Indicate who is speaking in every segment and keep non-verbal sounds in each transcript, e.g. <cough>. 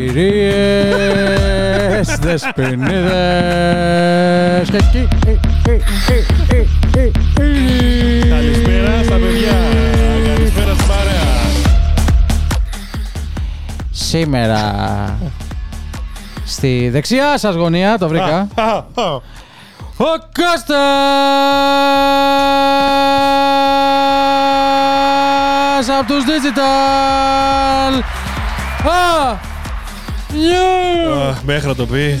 Speaker 1: Κυρίες, δεσποινίδες και εκεί, ε, ε, ε, ε, ε, ε.
Speaker 2: Καλησπέρα στα παιδιά. Καλησπέρα στην παρέα.
Speaker 1: Σήμερα στη δεξιά σας γωνία, το βρήκα.
Speaker 2: Α, α, α.
Speaker 1: Ο Κώστας από τους Digital. Α, νιου.
Speaker 2: Α, Μέχρι να το πει.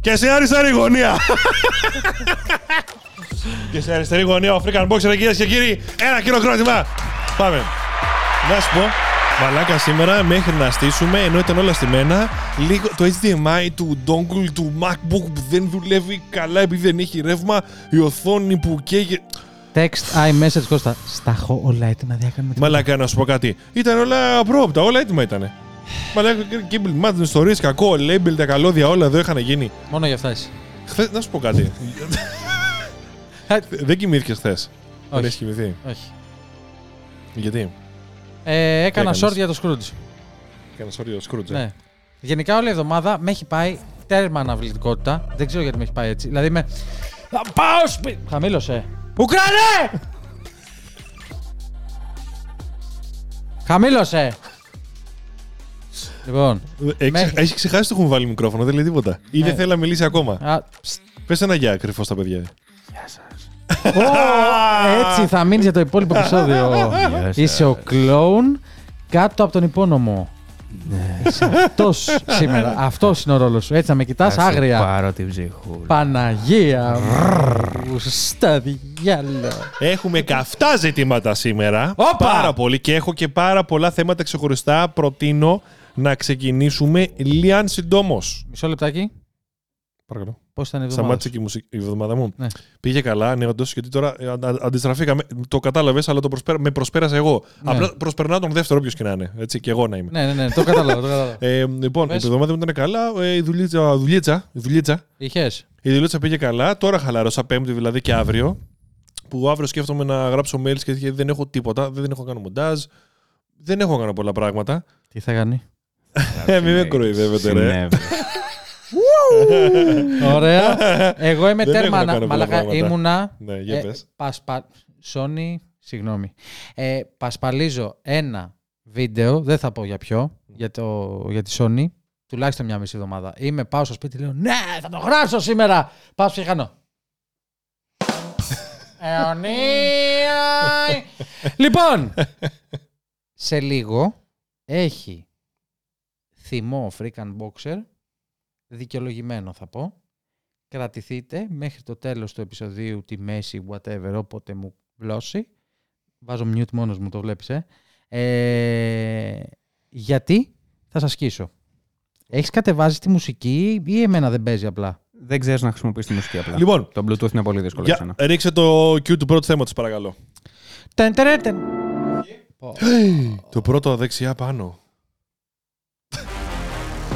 Speaker 2: Και σε αριστερή γωνία. <laughs> και σε αριστερή γωνία ο African Boxer, κυρίες και κύριοι. Ένα χειροκρότημα. Πάμε. Να σου πω, μαλάκα σήμερα μέχρι να στήσουμε, ενώ ήταν όλα στημένα, λίγο το HDMI του dongle του MacBook που δεν δουλεύει καλά επειδή δεν έχει ρεύμα, η οθόνη που καίγε.
Speaker 1: Text iMessage Κώστα. Στα έχω όλα έτοιμα, δεν έκαναμε τίποτα.
Speaker 2: Μαλάκα, να σου πω κάτι. Ήταν όλα απρόοπτα, όλα έτοιμα ήταν. Μαλάκα, cable mad, ιστορίε, κακό, label, τα καλώδια, όλα εδώ είχαν γίνει.
Speaker 1: Μόνο για αυτά εσύ.
Speaker 2: Χθες, να σου πω κάτι. δεν κοιμήθηκες χθες. Δεν
Speaker 1: Όχι.
Speaker 2: έχεις κοιμηθεί.
Speaker 1: Όχι.
Speaker 2: Γιατί;
Speaker 1: Ε, έκανα
Speaker 2: έκανες;
Speaker 1: short για το Scrooge.
Speaker 2: Κάνα όριο Σκρούτζε.
Speaker 1: Ναι. Γενικά όλη η εβδομάδα με έχει πάει τέρμα αναβλητικότητα. Δεν ξέρω γιατί με έχει πάει έτσι. Δηλαδή με. Θα πάω σπίτι. Χαμήλωσε. Ουκρανέ! Χαμήλωσε. λοιπόν. Μέχρι-
Speaker 2: Έχει ξεχάσει ότι έχουμε βάλει μικρόφωνο, δεν λέει τίποτα. Ή
Speaker 1: Ναι.
Speaker 2: δεν θέλει να μιλήσει ακόμα.
Speaker 1: Α, ψ,
Speaker 2: Πες ένα γεια κρυφό στα παιδιά.
Speaker 1: Ω, έτσι θα μείνει για το υπόλοιπο <laughs> επεισόδιο. Είσαι ο κλόουν κάτω από τον υπόνομο. Είσαι αυτός σήμερα. Αυτός είναι ο ρόλος σου. Έτσι να με κοιτάς
Speaker 3: Θα σου
Speaker 1: άγρια.
Speaker 3: πάρω την ψυχούλα.
Speaker 1: Παναγία μου, στα διάλα.
Speaker 2: Έχουμε καυτά ζητήματα σήμερα.
Speaker 1: Όπα!
Speaker 2: Πάρα πολύ και έχω και πάρα πολλά θέματα ξεχωριστά. Προτείνω να ξεκινήσουμε λίαν συντόμως.
Speaker 1: Μισό λεπτάκι.
Speaker 2: Παρακαλώ.
Speaker 1: Πώς ήταν η εβδομάδα
Speaker 2: Σταμάτησε
Speaker 1: σου;
Speaker 2: και η, μουσική, η εβδομάδα μου.
Speaker 1: Ναι.
Speaker 2: Πήγε καλά, ναι, όντως, γιατί τώρα ε, αντα- αντιστραφήκαμε. Το κατάλαβες, αλλά το προσπέρα, με προσπέρασε εγώ.
Speaker 1: Ναι.
Speaker 2: Απλά προσπερνάω τον δεύτερο, όποιος και να είναι. Έτσι, και εγώ να είμαι.
Speaker 1: Ναι, ναι, ναι, το κατάλαβα. Το κατάλαβα.
Speaker 2: Ε, λοιπόν,
Speaker 1: Πες.
Speaker 2: η εβδομάδα μου ήταν καλά. Ε, η δουλίτσα, δουλίτσα, η δουλίτσα,
Speaker 1: Είχες.
Speaker 2: η δουλίτσα πήγε καλά. Τώρα χαλαρώσα Πέμπτη δηλαδή και αύριο. Που αύριο σκέφτομαι να γράψω mails και γιατί δεν έχω τίποτα. Δεν έχω κάνει μοντάζ. Δεν έχω κάνει πολλά πράγματα.
Speaker 1: Τι θα κάνει;
Speaker 2: Ε, μην με κοροϊδεύετε, ρε.
Speaker 3: Συνέβη. <laughs>
Speaker 1: Ωραία. Εγώ είμαι
Speaker 2: Δεν έχω
Speaker 1: τέρμα.
Speaker 2: να
Speaker 1: να-
Speaker 2: κάνω πολλά
Speaker 1: Μαλάκα
Speaker 2: πράγματα.
Speaker 1: ήμουνα.
Speaker 2: Ναι, για
Speaker 1: Ε,
Speaker 2: πες.
Speaker 1: πασπα... Sony, συγγνώμη. Ε, πασπαλίζω ένα βίντεο, δεν θα πω για ποιο, για, το, για τη Sony, τουλάχιστον μια μισή εβδομάδα. Είμαι, πάω στο σπίτι, λέω, ναι, θα το γράψω σήμερα. Πάω στο ψυχανό. <laughs> Αιωνία! λοιπόν, σε λίγο έχει θυμό African Boxer, δικαιολογημένο θα πω, κρατηθείτε μέχρι το τέλος του επεισοδίου, τη μέση, whatever, όποτε μου βλώσει. Βάζω mute μόνος μου, το βλέπεις, ε. Ε, γιατί θα σας σκίσω. Έχεις κατεβάσει τη μουσική ή εμένα δεν παίζει απλά;
Speaker 3: Δεν ξέρεις να χρησιμοποιήσει τη μουσική απλά.
Speaker 2: Λοιπόν,
Speaker 3: Το Bluetooth είναι πολύ δύσκολο για
Speaker 2: για,
Speaker 3: σένα.
Speaker 2: ρίξε το Q του πρώτου θέματος, παρακαλώ.
Speaker 1: Τεν, τερε, τεν. Πω.
Speaker 2: Το πρώτο δεξιά πάνω.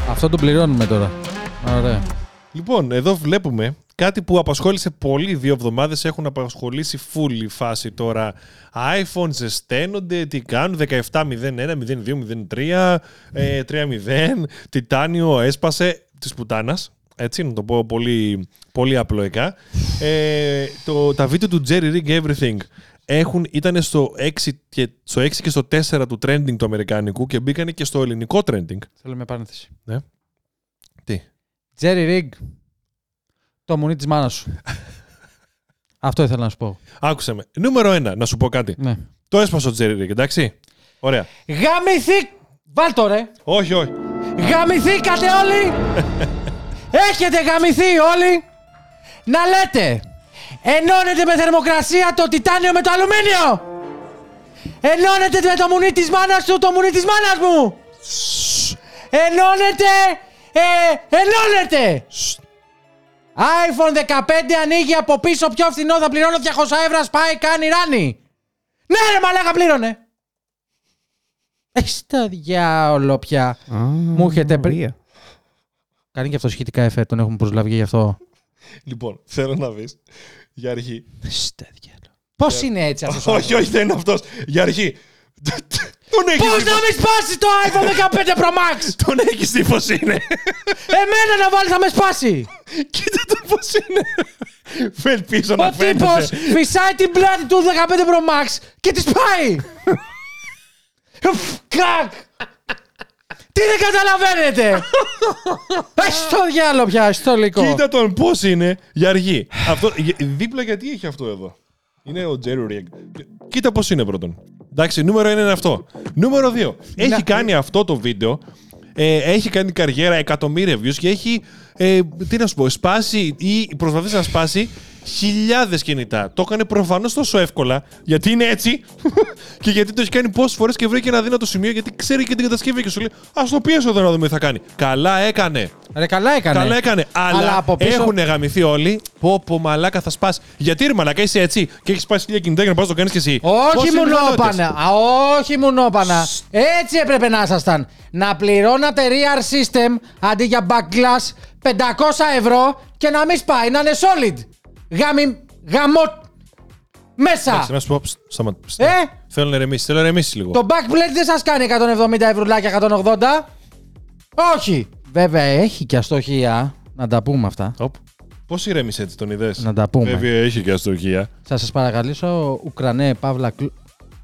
Speaker 1: Αυτό το πληρώνουμε τώρα. Ωραία.
Speaker 2: Λοιπόν, εδώ βλέπουμε κάτι που απασχόλησε πολύ δύο εβδομάδες. Έχουν απασχολήσει full η φάση τώρα. iPhone ζεσταίνονται, τι κάνουν, 17.01, 02, 03, ε, 3.0, τιτάνιο έσπασε της πουτάνας. Έτσι, να το πω πολύ, πολύ απλοϊκά. Ε, το, τα βίντεο του Jerry Rig Everything έχουν, ήταν στο 6, και, στο 6 και στο 4 του trending του αμερικανικού και μπήκανε και στο ελληνικό trending.
Speaker 1: Θέλω μια παρένθεση.
Speaker 2: Ναι. Τι.
Speaker 1: Jerry Rig. Το μουνί της μάνας σου. <laughs> Αυτό ήθελα να σου πω.
Speaker 2: Άκουσε με. Νούμερο 1, να σου πω κάτι.
Speaker 1: Ναι.
Speaker 2: Το έσπασε ο Jerry Rig, εντάξει. Ωραία.
Speaker 1: Γαμηθή... Βάλ το ρε.
Speaker 2: Όχι, όχι.
Speaker 1: Γαμηθήκατε όλοι! <laughs> Έχετε γαμηθεί όλοι! Να λέτε! Ενώνετε με θερμοκρασία το τιτάνιο με το αλουμίνιο! Ενώνετε με το μουνί της μάνας του το μουνί της μάνας μου! Ενώνετε! Ε, ενώνετε! iPhone 15 ανοίγει από πίσω πιο φθηνό θα πληρώνω 200 ευρώ σπάει κάνει ράνι! Ναι ρε μαλάκα πλήρωνε! Έχεις τα διάολο πια. Μου έχετε πριν-
Speaker 3: Μαρία.
Speaker 1: Κάνει και αυτό σχετικά εφέ, τον έχουμε προσλάβει και γι' αυτό.
Speaker 2: Λοιπόν, θέλω να δεις για αρχή.
Speaker 1: Πώς είναι έτσι αυτός ο
Speaker 2: όχι, όχι, δεν είναι αυτός. Για αρχή. Τον έχεις
Speaker 1: Πώς να με σπάσει το iPhone 15 Pro Max! <laughs>
Speaker 2: Τον έχεις τύφο είναι.
Speaker 1: Εμένα να βάλει να με σπάσει!
Speaker 2: Κοίτα το πώ είναι. Φέρ πίσω να
Speaker 1: Ο τύπος
Speaker 2: φαίνεται.
Speaker 1: φυσάει την πλάτη του 15 Pro Max και τη πάει! Κακ! Τι δεν καταλαβαίνετε! Έχει το διάλογο πια, στο λικό.
Speaker 2: Κοίτα τον πώς είναι για αργή. αυτό, για- δίπλα γιατί έχει αυτό εδώ; Είναι ο Jerry Rig. Κοίτα πώς είναι πρώτον. Εντάξει, νούμερο ένα είναι αυτό. Νούμερο 2. Έχει κάνει αυτό το βίντεο. Ε, έχει κάνει καριέρα εκατομμύρια views και έχει, ε, τι να σου πω, σπάσει ή προσπαθεί να σπάσει χιλιάδες κινητά. Το έκανε προφανώς τόσο εύκολα γιατί είναι έτσι <laughs> και γιατί το έχει κάνει πόσες φορές και βρήκε ένα δύνατο σημείο γιατί ξέρει και την κατασκευή και σου λέει Α το πιέσω εδώ να δούμε τι θα κάνει. Καλά έκανε.
Speaker 1: Ρε, καλά έκανε.
Speaker 2: Καλά έκανε. Αλλά,
Speaker 1: Αλλά από πίσω-
Speaker 2: έχουν γαμηθεί όλοι. Πω, πω, μαλάκα θα σπάσει. Γιατί ρε μαλάκα είσαι έτσι και έχεις σπάσει χίλια κινητά για να πας το κάνεις και εσύ.
Speaker 1: Όχι
Speaker 2: Πώς είναι
Speaker 1: μουνόπανα.
Speaker 2: δυνατότητες;
Speaker 1: Α, όχι μουνόπανα. Έτσι έπρεπε να ήσασταν. Να πληρώνατε rear system αντί για backglass 500 ευρώ και να μην σπάει, να είναι solid. Γάμι, γαμό... Μέσα.
Speaker 2: Εντάξει, να σου πω, ψ, σταμα- ψ,
Speaker 1: Ε;
Speaker 2: Θέλω να ηρεμήσει, θέλω να ηρεμήσει λίγο.
Speaker 1: Το backplate δεν σας κάνει 170 ευρουλάκια, 180. Όχι. Βέβαια έχει και αστοχία. Να τα πούμε αυτά.
Speaker 2: Πώ ηρέμησε έτσι, τον είδες;
Speaker 1: Να τα πούμε.
Speaker 2: Βέβαια, έχει και αστοχία.
Speaker 1: Θα σας παρακαλήσω, Ουκρανέ Παύλα Κλ-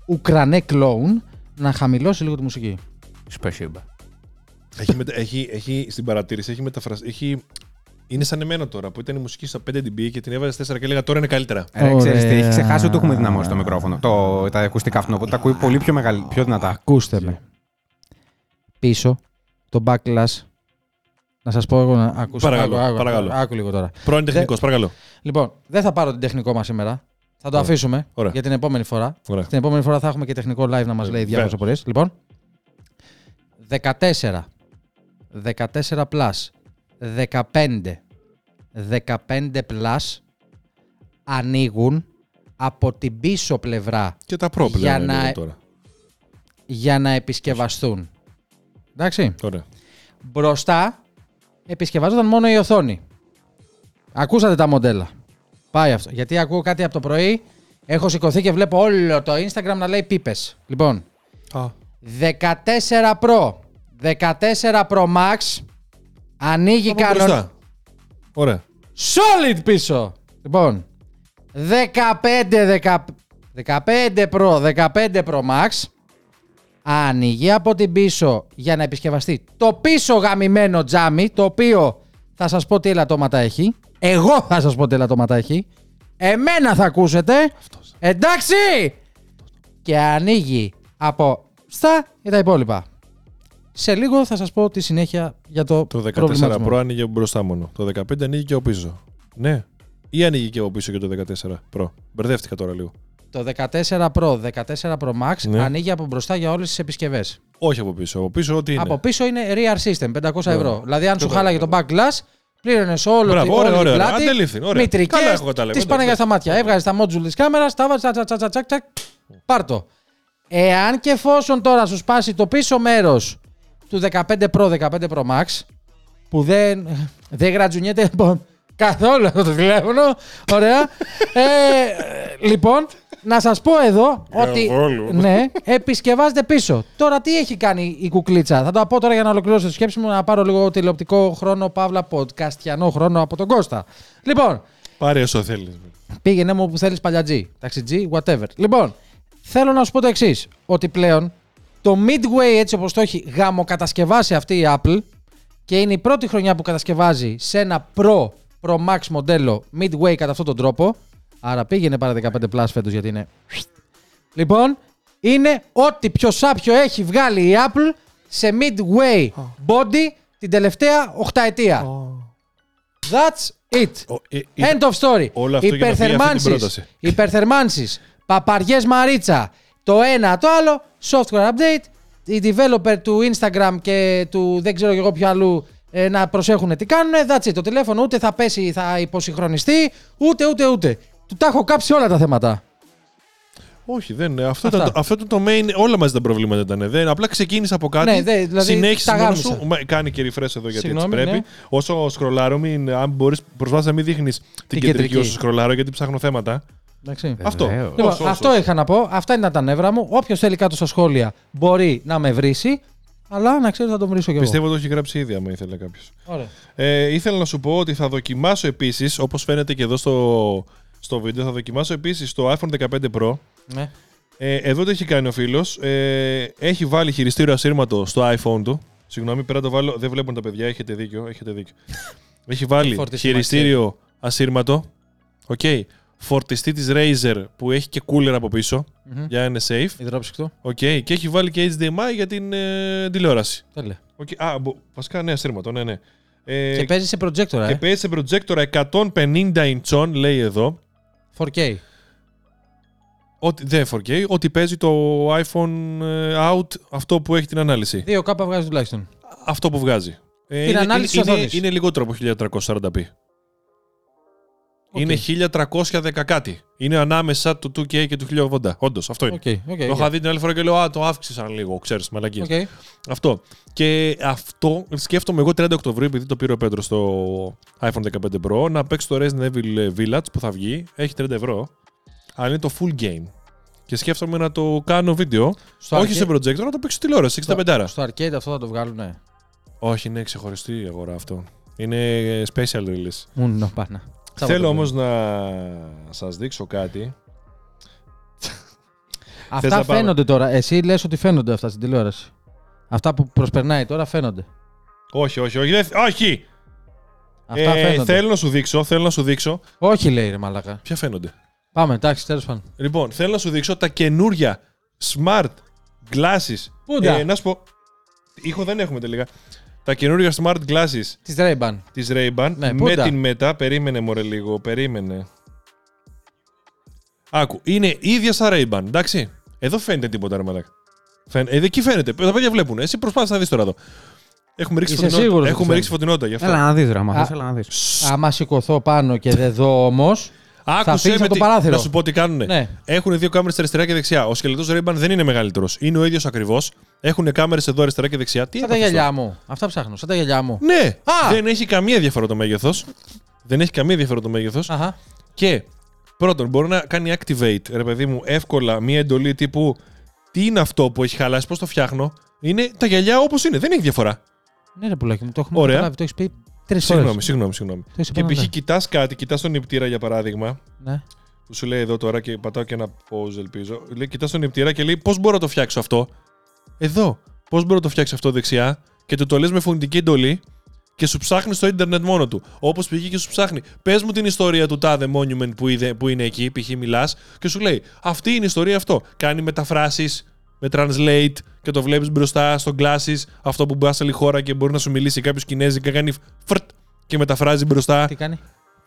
Speaker 1: Ουκρανέ κλόουν, να χαμηλώσει λίγο τη μουσική.
Speaker 3: Σπασίμπα.
Speaker 2: έχει, μετα... έχει, έχει, στην παρατήρηση έχει μεταφραστεί. Έχει... Είναι σαν εμένα τώρα που ήταν η μουσική στα 5 dB και την έβαζες 4 και έλεγα τώρα είναι καλύτερα.
Speaker 3: Ε, ξέρεις τι,
Speaker 1: Ωραία.
Speaker 3: έχει ξεχάσει ότι το έχουμε δυναμώσει το μικρόφωνο. Το, τα ακουστικά αυτό, οπότε τα ακούει πολύ πιο, μεγάλη, πιο δυνατά.
Speaker 1: Ακούστε με. Πίσω, το backlash. Να σας πω εγώ να ακούσω.
Speaker 2: Παρακαλώ,
Speaker 1: άκου, άκου,
Speaker 2: παρακαλώ.
Speaker 1: Άκου λίγο τώρα.
Speaker 2: Πρώην τεχνικός, παρακαλώ.
Speaker 1: Λοιπόν, δεν θα πάρω την τεχνικό μας σήμερα. Θα το
Speaker 2: Ωραία.
Speaker 1: αφήσουμε
Speaker 2: Ωραία.
Speaker 1: για την επόμενη φορά.
Speaker 2: Ωραία.
Speaker 1: Την επόμενη φορά θα έχουμε και τεχνικό live να μας λέει διάφορες
Speaker 2: Βεβαίως.
Speaker 1: απορίες. Λοιπόν, 14, 14 plus, 15, 15 plus ανοίγουν από την πίσω πλευρά
Speaker 2: Και τα προ
Speaker 1: Για
Speaker 2: πλέον
Speaker 1: να-
Speaker 2: είναι τώρα.
Speaker 1: για να επισκευαστούν. Εντάξει.
Speaker 2: Ωραία.
Speaker 1: Μπροστά επισκευάζονταν μόνο η οθόνη. Ακούσατε τα μοντέλα. Πάει αυτό. Γιατί ακούω κάτι από το πρωί. Έχω σηκωθεί και βλέπω όλο το Instagram να λέει πίπες. Λοιπόν,
Speaker 2: Α,
Speaker 1: 14 Pro. 14 Pro Max. Ανοίγει
Speaker 2: από
Speaker 1: κανονικά.
Speaker 2: μπροστά. Ωραία.
Speaker 1: Solid πίσω. Λοιπόν, 15, 10, 15 Pro, 15 Pro Max. Άνοιγε από την πίσω για να επισκευαστεί το πίσω γαμημένο τζάμι, το οποίο θα σας πω τι ελαττώματα έχει. Εγώ θα σας πω τι ελαττώματα έχει. Εμένα θα ακούσετε. Εντάξει! Και ανοίγει από στα και τα υπόλοιπα. Σε λίγο θα σας πω τη συνέχεια για το,
Speaker 2: Το 14
Speaker 1: προβληματισμό.
Speaker 2: Pro ανοίγει από μπροστά μόνο. Το 15 ανοίγει και από πίσω. Ναι. Ή ανοίγει και από πίσω και το 14 Pro. Μπερδεύτηκα τώρα λίγο.
Speaker 1: Το 14 Pro, 14 Pro Max
Speaker 2: Ναι.
Speaker 1: ανοίγει από μπροστά για όλες τις επισκευές.
Speaker 2: Όχι από πίσω. Από πίσω ό,τι είναι.
Speaker 1: Από πίσω είναι rear system, 500 ευρώ.
Speaker 2: Ωραία.
Speaker 1: Δηλαδή, αν σου
Speaker 2: Ωραία,
Speaker 1: χάλαγε το back glass, πλήρωνες όλο
Speaker 2: Μπράβο,
Speaker 1: τη-
Speaker 2: ωραία,
Speaker 1: όλη την
Speaker 2: ωραία, ωραία.
Speaker 1: πλάτη.
Speaker 2: Αντελήφθη, ωραία.
Speaker 1: Μητρικές,
Speaker 2: Καλά έχω καταλάβει.
Speaker 1: τη πάνε
Speaker 2: Εντάξει,
Speaker 1: στα μάτια. Έβγαζες τα module της κάμερας, τα βάζεις, τσακ, τσακ, τσακ, τσακ, τσακ. Πάρτο. Εάν και εφόσον τώρα σου σπάσει το πίσω μέρος του 15 Pro, 15 Pro Max, που δεν, δεν γρατζουνιέται <laughs> λοιπόν, καθόλου αυτό το τηλέφωνο. Ωραία. ε, λοιπόν, να σας πω εδώ ότι
Speaker 2: Καθόλου.
Speaker 1: ναι, επισκευάζεται πίσω. Τώρα τι έχει κάνει η κουκλίτσα; Θα το πω τώρα για να ολοκληρώσω τη σκέψη μου, να πάρω λίγο τηλεοπτικό χρόνο, παύλα podcastιανό χρόνο από τον Κώστα. Λοιπόν,
Speaker 2: Πάρε όσο θέλεις.
Speaker 1: πήγαινε μου που θέλεις παλιατζή, ταξιτζή, whatever. Λοιπόν, θέλω να σου πω το εξής ότι πλέον το Midway έτσι όπως το έχει γαμοκατασκευάσει αυτή η Apple και είναι η πρώτη χρονιά που κατασκευάζει σε ένα Pro, Pro Max μοντέλο Midway κατά αυτόν τον τρόπο. Άρα πήγαινε πάρα 15 Plus φέτος γιατί είναι... Λοιπόν, είναι ό,τι πιο σάπιο έχει βγάλει η Apple σε Midway body την τελευταία οχταετία. That's it.
Speaker 2: Ο- ε, ε,
Speaker 1: End of story.
Speaker 2: Όλο αυτό για να πει αυτή την πρόταση.
Speaker 1: υπερθερμάνσεις, παπαριές Μαρίτσα, το ένα το άλλο, software update, οι developer του Instagram και του δεν ξέρω και εγώ ποιο αλλού ε, να προσέχουν τι κάνουν. That's it. Το τηλέφωνο ούτε θα πέσει, θα υποσυγχρονιστεί, ούτε, ούτε, ούτε. Του τα έχω κάψει όλα τα θέματα.
Speaker 2: Όχι, δεν είναι. Αυτό,
Speaker 1: Αυτά.
Speaker 2: ήταν, το- αυτό ήταν το main. Όλα μαζί τα προβλήματα ήταν. Δεν, απλά ξεκίνησε από κάτι.
Speaker 1: Ναι, δε- δηλαδή
Speaker 2: συνέχισε
Speaker 1: τα
Speaker 2: μόνο
Speaker 1: γάμισα.
Speaker 2: σου. Μα, Κάνει και refresh εδώ γιατί
Speaker 1: Συγγνώμη,
Speaker 2: έτσι πρέπει.
Speaker 1: ναι.
Speaker 2: Όσο σκρολάρω, μην, αν μπορείς, προσπάθησε να μην δείχνεις την, κεντρική,
Speaker 1: κεντρική.
Speaker 2: όσο σκρολάρω γιατί ψάχνω θέματα.
Speaker 1: Εντάξει.
Speaker 2: Αυτό.
Speaker 3: Βεβαίως.
Speaker 1: Λοιπόν,
Speaker 2: Όσο, όσο.
Speaker 1: αυτό είχα να πω. Αυτά ήταν τα νεύρα μου. Όποιος θέλει κάτω στα σχόλια μπορεί να με βρήσει. Αλλά να ξέρεις θα τον βρίσω κι εγώ.
Speaker 2: Πιστεύω ότι το έχει γράψει ήδη, άμα ήθελε κάποιος.
Speaker 1: Ωραία.
Speaker 2: Ε, ήθελα να σου πω ότι θα δοκιμάσω επίσης, όπως φαίνεται και εδώ στο, στο βίντεο, θα δοκιμάσω επίσης το iPhone 15 Pro.
Speaker 1: Ναι.
Speaker 2: Ε, εδώ το έχει κάνει ο φίλος. Ε, έχει βάλει χειριστήριο ασύρματο στο iPhone του. Συγγνώμη, πέρα το βάλω. Δεν βλέπουν τα παιδιά, έχετε δίκιο. Έχετε δίκιο. <laughs> έχει βάλει
Speaker 1: Φορτιστή
Speaker 2: χειριστήριο ασύρματο. Οκ. Φορτιστή της Razer που έχει και cooler από πίσω
Speaker 1: Μμμ.
Speaker 2: για να είναι safe.
Speaker 1: Υδρόψυκτο.
Speaker 2: Οκ. Και έχει βάλει και HDMI για την ε, τηλεόραση.
Speaker 1: Τέλεια.
Speaker 2: Οκ. Α, μπο- βασικά ναι, ασύρματο, ναι, ναι. Ε,
Speaker 1: Και παίζει σε projector,
Speaker 2: και
Speaker 1: ε.
Speaker 2: παίζει σε projector 150 ιντσών, λέει εδώ.
Speaker 1: 4K.
Speaker 2: Ότι, δεν 4K, ότι παίζει το iPhone ε, out αυτό που έχει την ανάλυση.
Speaker 1: 2K βγάζει τουλάχιστον.
Speaker 2: Αυτό που βγάζει. Ε,
Speaker 1: Την ανάλυση
Speaker 2: είναι,
Speaker 1: της
Speaker 2: είναι,
Speaker 1: οθόνης.
Speaker 2: είναι λιγότερο από 1340p.
Speaker 1: Οκ.
Speaker 2: Είναι 1310 κάτι. Είναι ανάμεσα του 2K και του 1080. Όντως, αυτό είναι.
Speaker 1: Ok, ok,
Speaker 2: Το
Speaker 1: οκ.
Speaker 2: είχα δει την άλλη φορά και λέω Α, το αύξησαν λίγο, ξέρεις, μαλακίες.
Speaker 1: Οκ.
Speaker 2: Αυτό. Και αυτό σκέφτομαι εγώ 30 Οκτωβρίου, επειδή το πήρε ο Πέτρος στο iPhone 15 Pro, να παίξει το Resident Evil Village που θα βγει. Έχει 30 ευρώ. Αλλά είναι το full game. Και σκέφτομαι να το κάνω βίντεο.
Speaker 1: Στο
Speaker 2: όχι
Speaker 1: arcade-
Speaker 2: σε projector, να το παίξω στη τηλεόραση, 65.
Speaker 1: Στο arcade αυτό θα το βγάλουν, ναι.
Speaker 2: Όχι, είναι ξεχωριστή η αγορά αυτό. Είναι special release.
Speaker 1: Μουνο πάνα.
Speaker 2: Θέλω όμως να σας δείξω κάτι. Θες
Speaker 1: Αυτά
Speaker 2: να πάμε;
Speaker 1: φαίνονται τώρα. Εσύ λες ότι φαίνονται αυτά στην τηλεόραση. Αυτά που προσπερνάει τώρα φαίνονται.
Speaker 2: Όχι, όχι, όχι. δεν- όχι!
Speaker 1: Αυτά
Speaker 2: Ε,
Speaker 1: φαίνονται.
Speaker 2: θέλω να σου δείξω, θέλω να σου δείξω.
Speaker 1: Όχι, λέει ρε Μαλάκα.
Speaker 2: Ποια φαίνονται;
Speaker 1: Πάμε, εντάξει, τέλος πάντων.
Speaker 2: Λοιπόν, θέλω να σου δείξω τα καινούρια smart glasses.
Speaker 1: Πούντα.
Speaker 2: Ε, να σου πω. Ήχο δεν έχουμε τελικά. Τα καινούρια smart glasses
Speaker 1: Της Ray-Ban.
Speaker 2: της Ray-Ban
Speaker 1: Ναι,
Speaker 2: με
Speaker 1: πούντα.
Speaker 2: την Meta. Περίμενε μωρέ λίγο, περίμενε. Άκου, είναι ίδια στα Ray-Ban, εντάξει. Εδώ φαίνεται τίποτα ρε μαλάκα. Φαίν... Ε, εκεί φαίνεται. Τα παιδιά βλέπουν. Εσύ προσπάθησε να δεις τώρα εδώ. Έχουμε ρίξει
Speaker 1: Είσαι
Speaker 2: φωτεινότητα.
Speaker 1: σίγουρος ότι
Speaker 2: Έχουμε
Speaker 1: φαίνεται.
Speaker 2: ρίξει φωτεινότητα γι' αυτό.
Speaker 3: Έλα να δεις ρε, άμα
Speaker 1: Α.
Speaker 3: θες, έλα να δεις.
Speaker 1: Άμα σηκωθώ πάνω και δεν δω όμως.
Speaker 2: Άκουσε
Speaker 1: φύγεις
Speaker 2: με
Speaker 1: από το
Speaker 2: τι-
Speaker 1: παράθυρο.
Speaker 2: Να σου πω τι κάνουνε.
Speaker 1: Ναι.
Speaker 2: Έχουν δύο κάμερες αριστερά και δεξιά. Ο σκελετός Ray-Ban δεν είναι μεγαλύτερος. Είναι ο ίδιος ακριβώς. Έχουν κάμερες εδώ αριστερά και δεξιά. Τι
Speaker 1: Σαν τα
Speaker 2: έπαθες
Speaker 1: γυαλιά μου. Αυτά ψάχνω. Σαν τα γυαλιά μου.
Speaker 2: τώρα; Ναι!
Speaker 1: Α!
Speaker 2: Δεν έχει καμία διαφορά το μέγεθος. Δεν έχει καμία διαφορά το μέγεθος.
Speaker 1: Αχα.
Speaker 2: Και πρώτον, μπορεί να κάνει activate, ρε παιδί μου, εύκολα μία εντολή τύπου Τι είναι αυτό που έχει χαλάσει, πώς το φτιάχνω; Είναι τα γυαλιά όπως είναι. Δεν έχει διαφορά.
Speaker 1: Ναι, ρε πουλάκι μου, το έχουμε
Speaker 2: Ωραία.
Speaker 1: καταλάβει. Το έχεις πει τρεις φορέ.
Speaker 2: Συγγνώμη, συγγνώμη, συγγνώμη. Και π.χ. κοιτάς κάτι, κοιτάς τον νηπτήρα για παράδειγμα,
Speaker 1: Ναι.
Speaker 2: που σου λέει εδώ τώρα και πατάω και ένα pause, ελπίζω. Λέει, κοιτάς τον νηπτήρα και λέει πώς μπορώ να το φτιάξω αυτό; Εδώ. Πώς μπορώ να το φτιάξω αυτό δεξιά; Και του το λες με φωνητική εντολή και σου ψάχνει στο ίντερνετ μόνο του. Όπως πήγε και σου ψάχνει. Πες μου την ιστορία του τάδε monument που, είδε, που είναι εκεί, π.χ. μιλάς και σου λέει Αυτή είναι η ιστορία αυτό. Κάνει μεταφράσεις με translate και το βλέπεις μπροστά στο glasses. Αυτό που μπας σε άλλη χώρα και μπορεί να σου μιλήσει κάποιος Κινέζικα, κάνει φρτ και μεταφράζει μπροστά
Speaker 1: Τι κάνει;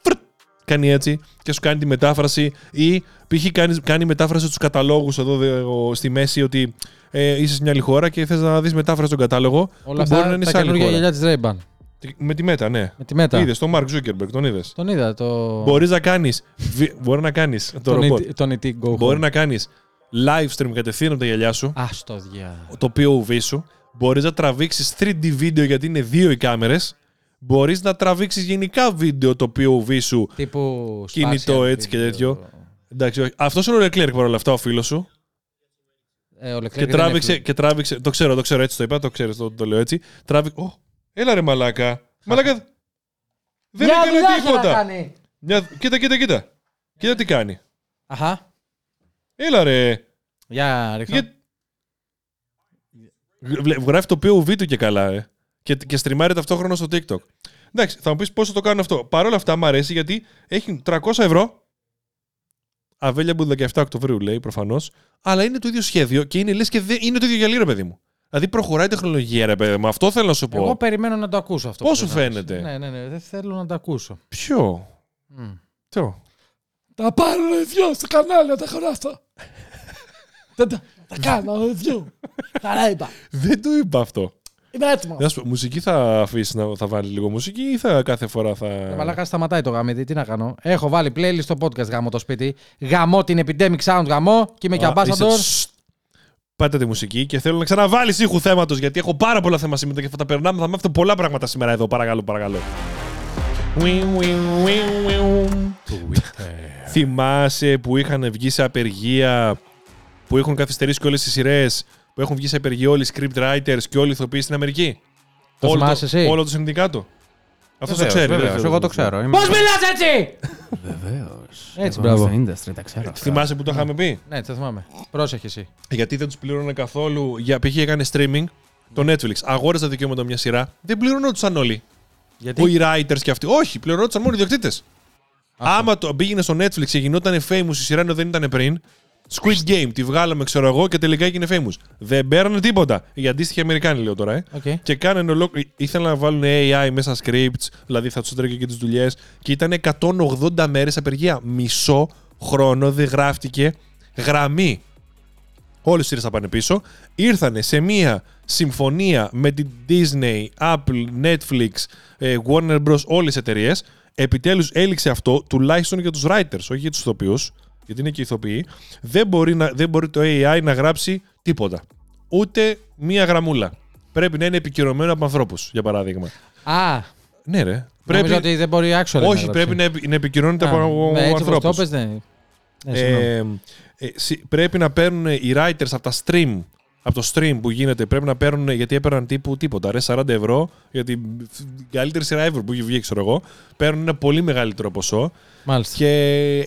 Speaker 2: φρτ, κάνει έτσι και σου κάνει τη μετάφραση ή π.χ. κάνεις, κάνει μετάφραση στους καταλόγους εδώ δε, ο- στη μέση ότι ε, είσαι σε μια άλλη χώρα και θες να δεις μετάφραση στον κατάλογο
Speaker 1: Όλα
Speaker 2: που
Speaker 1: αυτά
Speaker 2: μπορεί να είναι
Speaker 1: τα
Speaker 2: σε άλλη
Speaker 1: καινούργια
Speaker 2: χώρα.
Speaker 1: γυαλιά της Ray-Ban.
Speaker 2: Τι- Με τη μέτα, ναι.
Speaker 1: Με τη μέτα.
Speaker 2: Είδες τον Mark Zuckerberg, τον είδες.
Speaker 1: Τον είδα. Το...
Speaker 2: Μπορείς να κάνεις, βι- μπορεί να κάνεις το
Speaker 1: τον,
Speaker 2: ρομπότ.
Speaker 1: ET, τον ET Go
Speaker 2: Μπορεί
Speaker 1: Home.
Speaker 2: να κάνεις live stream κατευθείαν από τα γυαλιά σου,
Speaker 1: Α το διά.
Speaker 2: το POV σου. Μπορείς να τραβήξεις 3D βίντεο γιατί είναι δύο οι κάμερες. Μπορείς να τραβήξεις γενικά βίντεο το POV σου
Speaker 1: Τύπου.
Speaker 2: Κινητό
Speaker 1: spatial
Speaker 2: έτσι και
Speaker 1: video.
Speaker 2: τέτοιο. Εντάξει, όχι. Αυτός είναι ο Leclerc παρόλα αυτά, ο φίλος σου.
Speaker 1: Ε, ο Leclerc
Speaker 2: Και
Speaker 1: δεν
Speaker 2: τράβηξε,
Speaker 1: έφυγε.
Speaker 2: και τράβηξε. Το ξέρω, το ξέρω, έτσι το είπα, το ξέρω, το, το λέω έτσι. Τράβηξε. Ω, έλα ρε μαλάκα. Μαλάκα. Δεν
Speaker 1: Μια
Speaker 2: έκανε
Speaker 1: δουλειά είχε να
Speaker 2: τίποτα.
Speaker 1: κάνει.
Speaker 2: Μια... Κοίτα, κοίτα, κοίτα. Κοίτα τι κάνει.
Speaker 1: Αχα.
Speaker 2: Έλα ρε.
Speaker 1: Για ρίχνω.
Speaker 2: Για... Βλέ- Γράφει το POV του και καλά, ε. Και, και στριμάρει ταυτόχρονα στο TikTok. Εντάξει, θα μου πεις πόσο το κάνω αυτό. Παρ' όλα αυτά μου αρέσει γιατί έχει 300 ευρώ. Available 17 Οκτωβρίου λέει προφανώς. Αλλά είναι το ίδιο σχέδιο και είναι λες και δεν είναι το ίδιο γυαλί, ρε παιδί μου. Δηλαδή προχωράει η τεχνολογία, ρε παιδί μου. Αυτό θέλω να σου πω.
Speaker 1: Εγώ περιμένω να το ακούσω αυτό.
Speaker 2: Πώς
Speaker 1: που
Speaker 2: σου
Speaker 1: θες να
Speaker 2: φαίνεται;
Speaker 1: πεις. Ναι, ναι, ναι. Δεν θέλω να το ακούσω.
Speaker 2: Ποιο;
Speaker 1: Μμ.
Speaker 2: Ποιο;
Speaker 1: Τα πάρω review στο κανάλι να τα χωράσω. Δεν τα, τα κάνω review. Τα ρέιμπα.
Speaker 2: Δεν του είπα αυτό.
Speaker 1: Είμαι έτοιμος.
Speaker 2: Να σου πω, μουσική θα αφήσεις να θα βάλεις λίγο μουσική ή θα κάθε φορά θα.
Speaker 1: Ε, Μαλάκα σταματάει το γαμίδι, τι να κάνω. Έχω βάλει playlist στο podcast γαμώ το σπίτι. Γαμώ την Epidemic Sound γαμώ και είμαι και
Speaker 2: Α, είσαι-
Speaker 1: ambassador.
Speaker 2: Σστ. Πάτε τη μουσική και θέλω να ξαναβάλεις ήχου θέματος γιατί έχω πάρα πολλά θέματα σήμερα και θα τα περνάμε. Θα μάθω πολλά πράγματα σήμερα εδώ. Παρακαλώ, παρακαλώ. Θυμάσαι που είχαν βγει σε απεργία, που έχουν καθυστερήσει και όλες τις σειρές, που έχουν βγει σε απεργία όλοι οι script writers και όλοι οι ηθοποιοί στην Αμερική;
Speaker 1: Το
Speaker 2: όλο,
Speaker 1: θυμάσαι εσύ;
Speaker 2: όλο το συνδικάτο. Αυτό το
Speaker 3: Βεβαίως,
Speaker 2: ξέρει. δεν
Speaker 3: βεβαίως,
Speaker 2: θέλω
Speaker 3: Εγώ
Speaker 2: να
Speaker 3: το ξέρω. Είμαι-
Speaker 1: Πώς μιλάς έτσι!
Speaker 3: Βεβαίως.
Speaker 1: Έτσι, μπράβο.
Speaker 3: industry, τα ξέρω. αυτά.
Speaker 2: Θυμάσαι που το είχαμε πει;
Speaker 1: Ναι, το θυμάμαι. Πρόσεχε εσύ.
Speaker 2: Γιατί δεν τους πλήρωνε καθόλου. Για π.χ. έκανε streaming το Netflix. Αγόραζε τα δικαιώματα μια σειρά. Δεν πληρωνόντουσαν όλοι.
Speaker 1: Γιατί;
Speaker 2: Που οι writers και αυτοί. Όχι, πληρωνόντουσαν μόνο οι ιδιοκτήτες. Άμα το πήγαινε στο Netflix και γινόταν famous η σειρά ενώ δεν ήταν πριν. Squid Game, τη βγάλαμε, ξέρω εγώ, και τελικά έγινε famous. Δεν πήρανε τίποτα. Οι αντίστοιχοι Αμερικάνοι, λέω τώρα, ε.
Speaker 1: Οκ.
Speaker 2: Και κάνανε ολόκληρη. ήθελαν να βάλουν AI μέσα scripts, δηλαδή θα τους έτρεγε και τις δουλειές. Και ήταν 180 μέρες απεργία. Μισό χρόνο δεν γράφτηκε γραμμή. Όλες οι σειρές θα πάνε πίσω. Ήρθανε σε μία συμφωνία με την Disney, Apple, Netflix, ε, Warner Bros. όλες τι εταιρείες. Επιτέλους έληξε αυτό τουλάχιστον για τους writers, όχι για τους ηθοποιούς, γιατί είναι και ηθοποιοί. Δεν μπορεί, να, δεν μπορεί το AI να γράψει τίποτα. Ούτε μία γραμμούλα. Πρέπει να είναι επικυρωμένο από ανθρώπους, για παράδειγμα.
Speaker 1: Α,
Speaker 2: Ναι, ρε.
Speaker 1: πρέπει...
Speaker 2: Πρέπει,
Speaker 1: ότι δεν μπορεί actual να
Speaker 2: όχι,
Speaker 1: γράψει.
Speaker 2: πρέπει να, επι- να επικυρώνεται
Speaker 1: Α,
Speaker 2: από
Speaker 1: ναι, έτσι όπως
Speaker 2: ανθρώπους.
Speaker 1: το πες, ναι. Ναι, συγγνώμη.
Speaker 2: Ε, ε, συ- πρέπει να παίρνουν οι writers από τα stream. Από το stream που γίνεται, πρέπει να παίρνουν γιατί έπαιρναν τύπου τίποτα. Ρε, 40 ευρώ για την καλύτερη σειρά ever που έχει βγει, ξέρω εγώ. Παίρνουν ένα πολύ μεγαλύτερο ποσό
Speaker 1: Μάλιστα.
Speaker 2: και,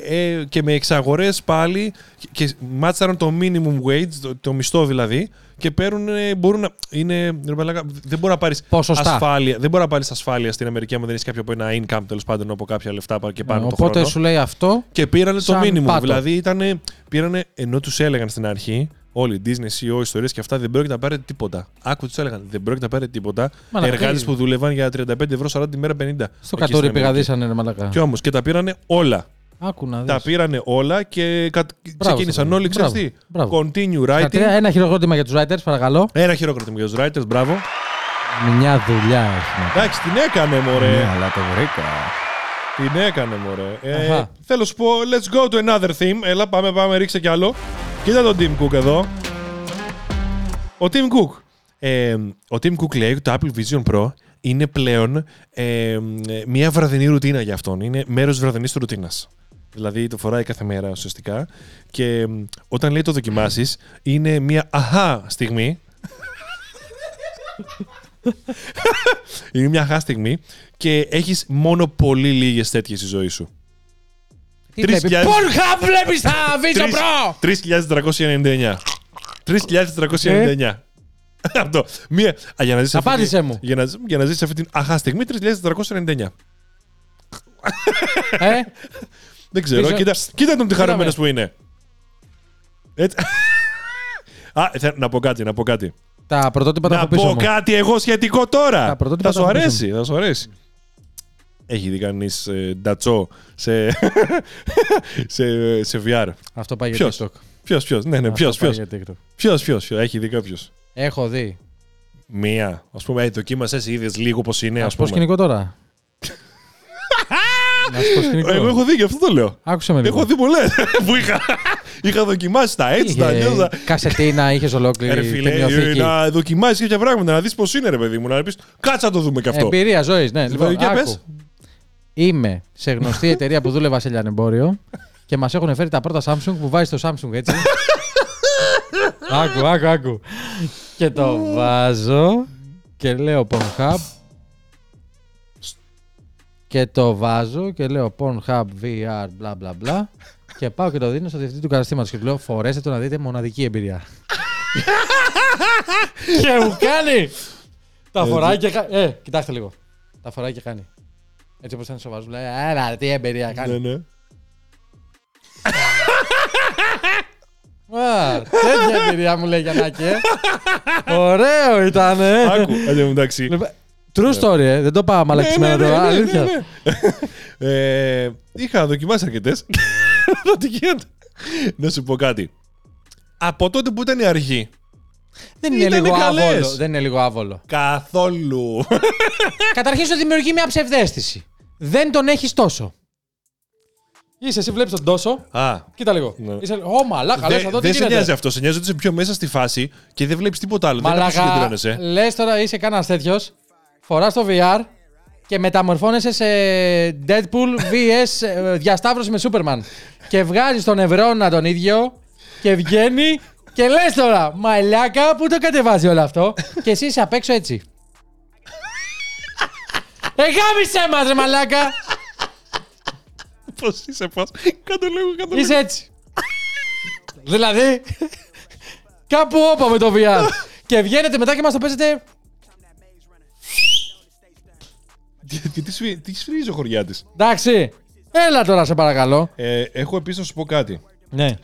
Speaker 2: ε, και με εξαγορές πάλι και, και μάτσαραν το minimum wage, το, το μισθό δηλαδή, και παίρνουν, ε, μπορούν να. Είναι, ρε μαλάκα, δεν μπορεί να πάρεις
Speaker 1: Ποσοστά.
Speaker 2: ασφάλεια. Δεν μπορεί να πάρεις ασφάλεια στην Αμερική άμα δεν έχεις κάποιο από ένα income τέλος πάντων από κάποια λεφτά και πάνω το
Speaker 1: Ναι, Οπότε
Speaker 2: χρόνο.
Speaker 1: σου λέει αυτό.
Speaker 2: Και πήρανε το
Speaker 1: Σαν
Speaker 2: minimum.
Speaker 1: πάτο.
Speaker 2: Δηλαδή ήταν, πήρανε, ενώ τους έλεγαν στην αρχή, όλοι οι Disney CEO ιστορίες και αυτά, δεν πρόκειται να πάρετε τίποτα. Άκου τους έλεγαν, δεν πρόκειται να πάρετε τίποτα.
Speaker 1: Μαλάκα,
Speaker 2: Εργάτες
Speaker 1: τι-
Speaker 2: που δουλεύαν για 35 ευρώ 40 τη μέρα 50.
Speaker 1: Στο
Speaker 2: Εκεί στην
Speaker 1: κατόρι
Speaker 2: Αμερική.
Speaker 1: πηγαδίσανε, ρε μαλακά.
Speaker 2: Και όμως και τα πήρανε όλα.
Speaker 1: Άκου να δεις.
Speaker 2: Τα πήρανε όλα και κα... ξεκίνησαν
Speaker 1: Στέφανε.
Speaker 2: όλοι, ξέρεις τι;
Speaker 1: Μπράβο.
Speaker 2: Continue
Speaker 1: Συγχαρητήρια.
Speaker 2: writing.
Speaker 1: Ένα χειροκρότημα για τους writers, παρακαλώ.
Speaker 2: Ένα χειροκρότημα για τους writers, μπράβο.
Speaker 1: Μια δουλειά έχει.
Speaker 2: Εντάξει, την έκανε, μωρέ.
Speaker 3: Ναι, αλλά το βρήκα.
Speaker 2: Την έκανε, μωρέ. Ε,
Speaker 1: Αχα.
Speaker 2: θέλω να σου πω, let's go to another theme. Έλα, πάμε, πάμε, ρίξε κι άλλο. Κοίτα τον Tim Cook εδώ. Ο Tim Cook. Ε, ο Tim Cook λέει ότι το Apple Vision Pro είναι πλέον ε, μια βραδινή ρουτίνα για αυτόν. Είναι μέρος της βραδινής του ρουτίνας. Δηλαδή το φοράει κάθε μέρα ουσιαστικά. Και ε, όταν λέει το δοκιμάσεις, είναι μια αχά στιγμή. <laughs> είναι μια αχά στιγμή και έχεις μόνο πολύ λίγες τέτοιες στη ζωή σου.
Speaker 1: Τι
Speaker 2: Τρεις
Speaker 1: βλέπει.
Speaker 2: χιλιάδες-
Speaker 1: Pornhub βλέπεις τα Vision Pro!
Speaker 2: 3.399. 3.399. Αυτό. Μία. Α, για να ζεις αυτή
Speaker 1: Απάντησέ
Speaker 2: τη-
Speaker 1: μου.
Speaker 2: Για να, για να ζήσεις αυτή την αχά στιγμή, 3.499.
Speaker 1: Ε,
Speaker 2: Δεν ξέρω.
Speaker 1: Πίσω-
Speaker 2: Κοίτα, κοίτα τον τι χαρούμενος
Speaker 1: Είδαμε.
Speaker 2: που είναι. Έτσι. Α, θε- να πω κάτι, να πω κάτι.
Speaker 1: τα πρωτότυπα τα
Speaker 2: να
Speaker 1: έχω πίσω
Speaker 2: πω
Speaker 1: μου.
Speaker 2: κάτι εγώ σχετικό τώρα.
Speaker 1: Τα πρωτότυπα
Speaker 2: Θα
Speaker 1: τα
Speaker 2: σου
Speaker 1: έχω πίσω
Speaker 2: αρέσει, θα σου αρέσει. Έχει δει κανείς ντατσό σε, <laughs> σε, σε VR.
Speaker 1: Αυτό πάει για
Speaker 2: Ποιος;
Speaker 1: TikTok.
Speaker 2: Ποιος, ποιος, ναι, ναι,
Speaker 1: Αυτό
Speaker 2: ποιος,
Speaker 1: πάει
Speaker 2: ποιος;
Speaker 1: για TikTok.
Speaker 2: Ποιος, ποιος, έχει δει κάποιος;
Speaker 1: Έχω δει.
Speaker 2: Μία. Α πούμε, ε, δοκίμασες, είδε λίγο πώς είναι,
Speaker 1: Να
Speaker 2: ας
Speaker 1: σου πω
Speaker 2: πούμε.
Speaker 1: σκηνικό τώρα. <laughs> Να σου πω σκηνικό.
Speaker 2: Εγώ έχω δει και αυτό το λέω.
Speaker 1: Άκουσε με λίγο.
Speaker 2: Έχω δει πολλές <laughs> που είχα, είχα δοκιμάσει τα έτσι, τα αλλιώ.
Speaker 1: Είχε Κασετίνα, είχες ολόκληρη
Speaker 2: Ρε φίλε, ε,
Speaker 1: ταινιοθήκη.
Speaker 2: να δοκιμάσεις κάποια πράγματα, να δεις πώς είναι, ρε παιδί μου. Να πεις, κάτσα να το δούμε και αυτό.
Speaker 1: Εμπειρία ζωής, ναι.
Speaker 2: Λοιπόν,
Speaker 1: Λοιπόν,
Speaker 2: για
Speaker 1: άκου.
Speaker 2: πες.
Speaker 1: Είμαι σε γνωστή εταιρεία που δούλευα σε λιανεμπόριο και μας έχουν φέρει τα πρώτα Samsung που βάζει το Samsung έτσι. άκου, άκου, άκου. Και το βάζω και λέω Pornhub. Και το βάζω και λέω Pornhub VR μπλα μπλα μπλα. Και πάω και το δίνω στο διευθυντή του καταστήματος και του λέω: Φορέστε το να δείτε μοναδική εμπειρία. και μου κάνει! Τα φοράει και κάνει. Ε, κοιτάξτε λίγο. Τα φοράει και κάνει. Έτσι όπως ήταν σοβαρός, μου λέει: Έλα, τι εμπειρία
Speaker 2: Ναι,
Speaker 1: κάνει.
Speaker 2: ναι.
Speaker 1: Α, τέτοια εμπειρία μου λέει Γιαννάκη. ε. Ωραίο ήταν.
Speaker 2: Άκου, εν τω μεταξύ.
Speaker 1: True story, ε. δεν το πάω μαλακισμένα
Speaker 2: Ναι, ναι,
Speaker 1: τώρα.
Speaker 2: ναι, ναι,
Speaker 1: Αλήθεια.
Speaker 2: ναι, ναι. Ε, είχα δοκιμάσει αρκετές. <laughs> τι γίνεται. Να σου πω κάτι. Από τότε που ήταν η αρχή,
Speaker 1: Δεν είναι,
Speaker 2: Ήτανε
Speaker 1: λίγο
Speaker 2: καλές.
Speaker 1: άβολο. Δεν είναι λίγο άβολο.
Speaker 2: Καθόλου. <laughs>
Speaker 1: Καταρχήν σου δημιουργεί μια ψευδέστηση. Δεν τον έχεις τόσο. Είσαι, εσύ βλέπεις τον τόσο.
Speaker 2: Α,
Speaker 1: Κοίτα λίγο.
Speaker 2: Ναι.
Speaker 1: Είσαι, Ω, μαλάκα, λες
Speaker 2: Δε-
Speaker 1: εδώ τι
Speaker 2: δεν σε νοιάζει
Speaker 1: γίνεται.
Speaker 2: αυτό. Σε νοιάζει ότι είσαι πιο μέσα στη φάση και δεν βλέπεις τίποτα άλλο. Δεν
Speaker 1: Μαλάκα,
Speaker 2: συγκεντρώνεσαι.
Speaker 1: λες τώρα είσαι κανένας τέτοιος, φοράς το VR και μεταμορφώνεσαι σε Deadpool <laughs> vs ες, διασταύρωση με Superman. και βγάζεις τον Ευρώνα τον ίδιο και βγαίνει και λες τώρα, μαλάκα, πού το κατεβάζει όλο αυτό; <laughs> και εσύ είσαι απ' έξω έτσι. Εγάμισε μας ρε μαλάκα!
Speaker 2: Πώς είσαι, πώς. Κάτω λίγο, κάτω λίγο.
Speaker 1: Είσαι έτσι. δηλαδή, κάπου όπα με το VR. και βγαίνετε μετά και μας το παίζετε
Speaker 2: Τι- τι- Τι σφυ- τι σφυρίζει ο χωριά τη.
Speaker 1: Εντάξει. Έλα τώρα, σε παρακαλώ.
Speaker 2: Ε, έχω επίσης να σου πω κάτι.
Speaker 1: Ναι.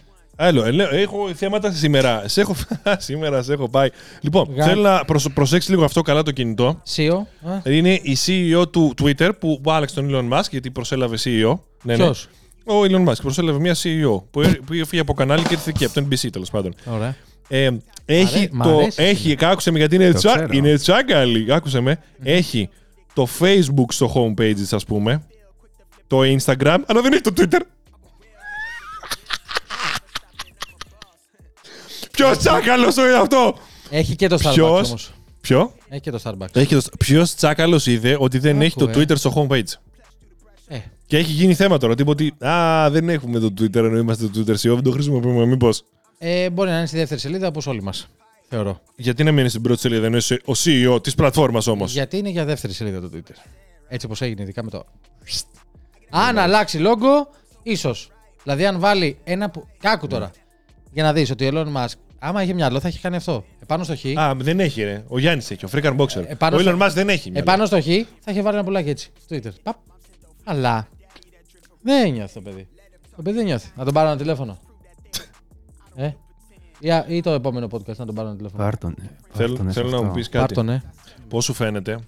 Speaker 2: Άλλο, ε, λέω, έχω θέματα σήμερα. Σε έχω, <laughs> σήμερα σε έχω πάει. Λοιπόν,
Speaker 1: Γα-
Speaker 2: θέλω να προσ, προσέξεις λίγο αυτό καλά το κινητό.
Speaker 1: Σίο.
Speaker 2: Είναι η CEO του Twitter που, που άλλαξε τον Elon Musk γιατί προσέλαβε CEO. Ναι, ναι.
Speaker 1: Ποιος;
Speaker 2: Ο Elon Musk προσέλαβε μια CEO που, ε- που έφυγε από κανάλι και ήρθε και από το NBC τέλος πάντων.
Speaker 1: Ωραία.
Speaker 2: Ε, έχει
Speaker 1: μ'
Speaker 2: το.
Speaker 1: αρέσει
Speaker 2: Έχει, άκουσε με γιατί είναι,
Speaker 3: Το
Speaker 2: τσα,
Speaker 3: ξέρω.
Speaker 2: είναι τσάκαλη. Άκουσε με. Έχει το Facebook στο homepage της, ας πούμε. Το Instagram, αλλά δεν έχει το Twitter. Ποιος τσάκαλος είναι αυτό!
Speaker 1: Έχει και το Starbucks
Speaker 2: Ποιος;
Speaker 1: όμως.
Speaker 2: Ποιο;
Speaker 1: Έχει και το Starbucks.
Speaker 2: Έχει το... Ποιος τσάκαλος είδε ότι δεν
Speaker 1: Άκου,
Speaker 2: έχει το
Speaker 1: ε.
Speaker 2: Twitter στο homepage;
Speaker 1: Ε,
Speaker 2: Και έχει γίνει θέμα τώρα. Τύπο ότι Α, δεν έχουμε το Twitter ενώ είμαστε το Twitter CEO, δεν το χρησιμοποιούμε. Μήπως.
Speaker 1: ε, μπορεί να είναι στη δεύτερη σελίδα όπως όλοι μας. Θεωρώ.
Speaker 2: Γιατί να μείνει στην πρώτη σελίδα ενώ είσαι ο CEO της πλατφόρμας όμως;
Speaker 1: Γιατί είναι για δεύτερη σελίδα το Twitter. Έτσι όπως έγινε ειδικά με το... Αν αλλάξει λόγο, ίσως. Δηλαδή αν βάλει ένα που... Κάκου τώρα. Για να δεις ότι ο Elon Musk, άμα είχε μυαλό θα είχε κάνει αυτό. Επάνω στο χ,
Speaker 2: Α, δεν έχει, ρε. Ο Γιάννης έχει, ο Freakan Boxer.
Speaker 1: επάνω
Speaker 2: ο
Speaker 1: στο-
Speaker 2: Elon Musk δεν έχει. μυαλό.
Speaker 1: επάνω στο χ θα είχε βάλει ένα πουλάκι έτσι. Στο Twitter. Παπ. Αλλά δεν νιώθει το παιδί. Το παιδί δεν νιώθει. Να τον πάρω ένα τηλέφωνο. ε. Ή, α- ή το επόμενο podcast να τον πάρω ένα τηλέφωνο.
Speaker 3: Πάρ' τον. ε, πάρ'
Speaker 2: Θέλω,
Speaker 3: τον, ε,
Speaker 2: θέλω
Speaker 3: σε
Speaker 2: να μου
Speaker 3: αυτό.
Speaker 2: πεις
Speaker 1: Πάρ'
Speaker 2: κάτι.
Speaker 1: τον, ε.
Speaker 2: Πώς σου φαίνεται;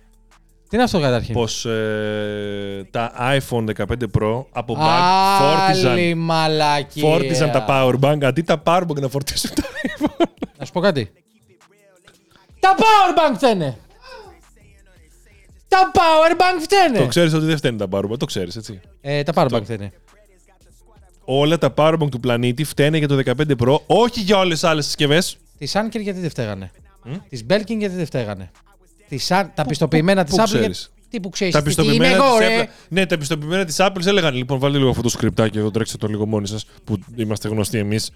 Speaker 1: Τι είναι αυτό καταρχήν;
Speaker 2: πως ε, τα iPhone 15 Pro από bug φόρτιζαν,
Speaker 1: Άλλη μαλακία.
Speaker 2: φόρτιζαν τα powerbank αντί τα powerbank να φορτίσουν τα iPhone.
Speaker 1: Να σου πω κάτι. Τα powerbank φταίνε. Τα powerbank φταίνε.
Speaker 2: το ξέρεις ότι δεν φταίνουν τα powerbank. Το ξέρεις, έτσι.
Speaker 1: Ε, τα powerbank φταίνε.
Speaker 2: Όλα τα powerbank του πλανήτη φταίνε για το 15 Pro, όχι για όλες τις άλλες συσκευές.
Speaker 1: Τη Anker γιατί δεν φταίγανε; Τη Belkin γιατί δεν φταίγανε; Τις An- τα πιστοποιημένα της
Speaker 2: πού
Speaker 1: Apple.
Speaker 2: ξέρεις;
Speaker 1: γιατί- Τι που ξέρεις.
Speaker 2: Τα
Speaker 1: Τι είμαι
Speaker 2: πιστοποιημένα
Speaker 1: εγώ,
Speaker 2: της
Speaker 1: ρε.
Speaker 2: Apple, ναι, τα πιστοποιημένα της Apple έλεγαν λοιπόν, βάλτε λίγο αυτό το σκριπτάκι εδώ, τρέξτε το λίγο μόνοι σας, που είμαστε γνωστοί εμείς.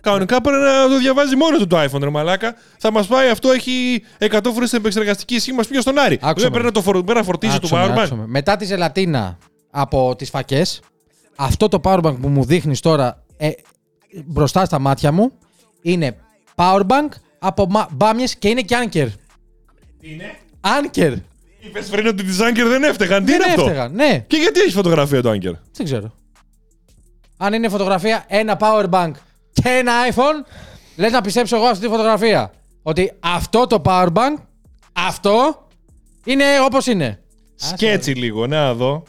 Speaker 2: Κανονικά πρέπει να το διαβάζει μόνο του το iPhone, ρε Μαλάκα. Θα μας πάει αυτό, έχει 100 φορές την επεξεργαστική ισχύ μας πήγε στον Άρη.
Speaker 1: Άκουσα
Speaker 2: Δεν
Speaker 1: με.
Speaker 2: πρέπει να το φορ... πρέπει να φορτίζει το
Speaker 1: Άκουσα με,
Speaker 2: powerbank.
Speaker 1: άκουσα με. Μετά τη ζελατίνα από τις φακές, αυτό το powerbank που μου δείχνεις τώρα ε, μπροστά στα μάτια μου είναι powerbank από μπάμιες και είναι και Anker.
Speaker 2: Είναι;
Speaker 1: Anker.
Speaker 2: Είπες πριν ότι της Anker δεν έφταιγαν. Τι
Speaker 1: Δεν
Speaker 2: είναι αυτό;
Speaker 1: έφταιγαν. Ναι,
Speaker 2: Και γιατί έχει φωτογραφία το Anker.
Speaker 1: δεν ξέρω. Αν είναι φωτογραφία ένα powerbank και ένα iPhone, λες να πιστέψω εγώ αυτή τη φωτογραφία. Ότι αυτό το powerbank, αυτό είναι όπως είναι.
Speaker 2: Σκέτσι λίγο, να δω.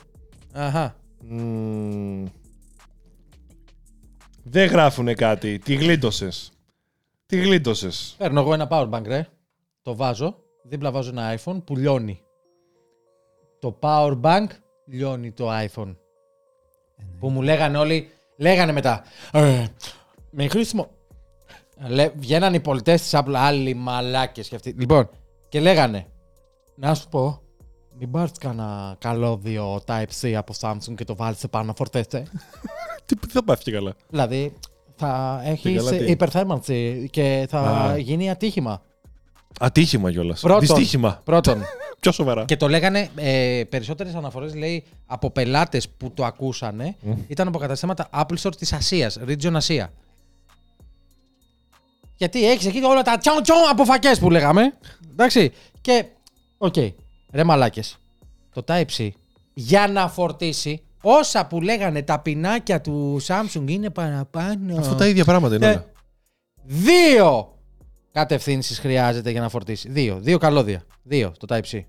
Speaker 1: Αχα.
Speaker 2: Μμμ. Δεν γράφουνε κάτι. Τι γλίτωσες. Τι γλίτωσες.
Speaker 1: Παίρνω εγώ ένα powerbank, ρε. Το βάζω. Δίπλα βάζω ένα iPhone που λιώνει. Το powerbank λιώνει το iPhone. Που μου λέγανε όλοι, λέγανε μετά. Ε, με χρήσιμο. Λέ, βγαίναν οι πολιτές της Apple, άλλοι μαλάκες και αυτοί. Λοιπόν, και λέγανε, να σου πω, μην πάρεις κανένα καλώδιο Type-C από Samsung και το βάλεις πάνω να φορτέσαι.
Speaker 2: Τι τι θα πάθει και καλά.
Speaker 1: δηλαδή, θα έχεις
Speaker 2: καλά τι;
Speaker 1: υπερθέρμανση και θα
Speaker 2: Α.
Speaker 1: γίνει ατύχημα.
Speaker 2: Ατύχημα κιόλας.
Speaker 1: Πρώτον.
Speaker 2: Δυστύχημα.
Speaker 1: Πρώτον. <laughs>
Speaker 2: Πιο σοβαρά.
Speaker 1: και το λέγανε ε, περισσότερες αναφορές, λέει, από πελάτες που το ακούσανε ήταν από καταστήματα Apple Store της Ασίας, Region Ασία. Γιατί έχεις εκεί όλα τα τσον τσον από φακές που λέγαμε. Εντάξει. Και. Οκ. Ρε μαλάκες. Το Type-C για να φορτίσει όσα που λέγανε τα πινάκια του Samsung είναι παραπάνω.
Speaker 2: Αφού τα ίδια πράγματα είναι
Speaker 1: Ε,
Speaker 2: όλα.
Speaker 1: Δύο κατευθύνσεις χρειάζεται για να φορτίσει. Δύο. Δύο καλώδια. Δύο το Type-C.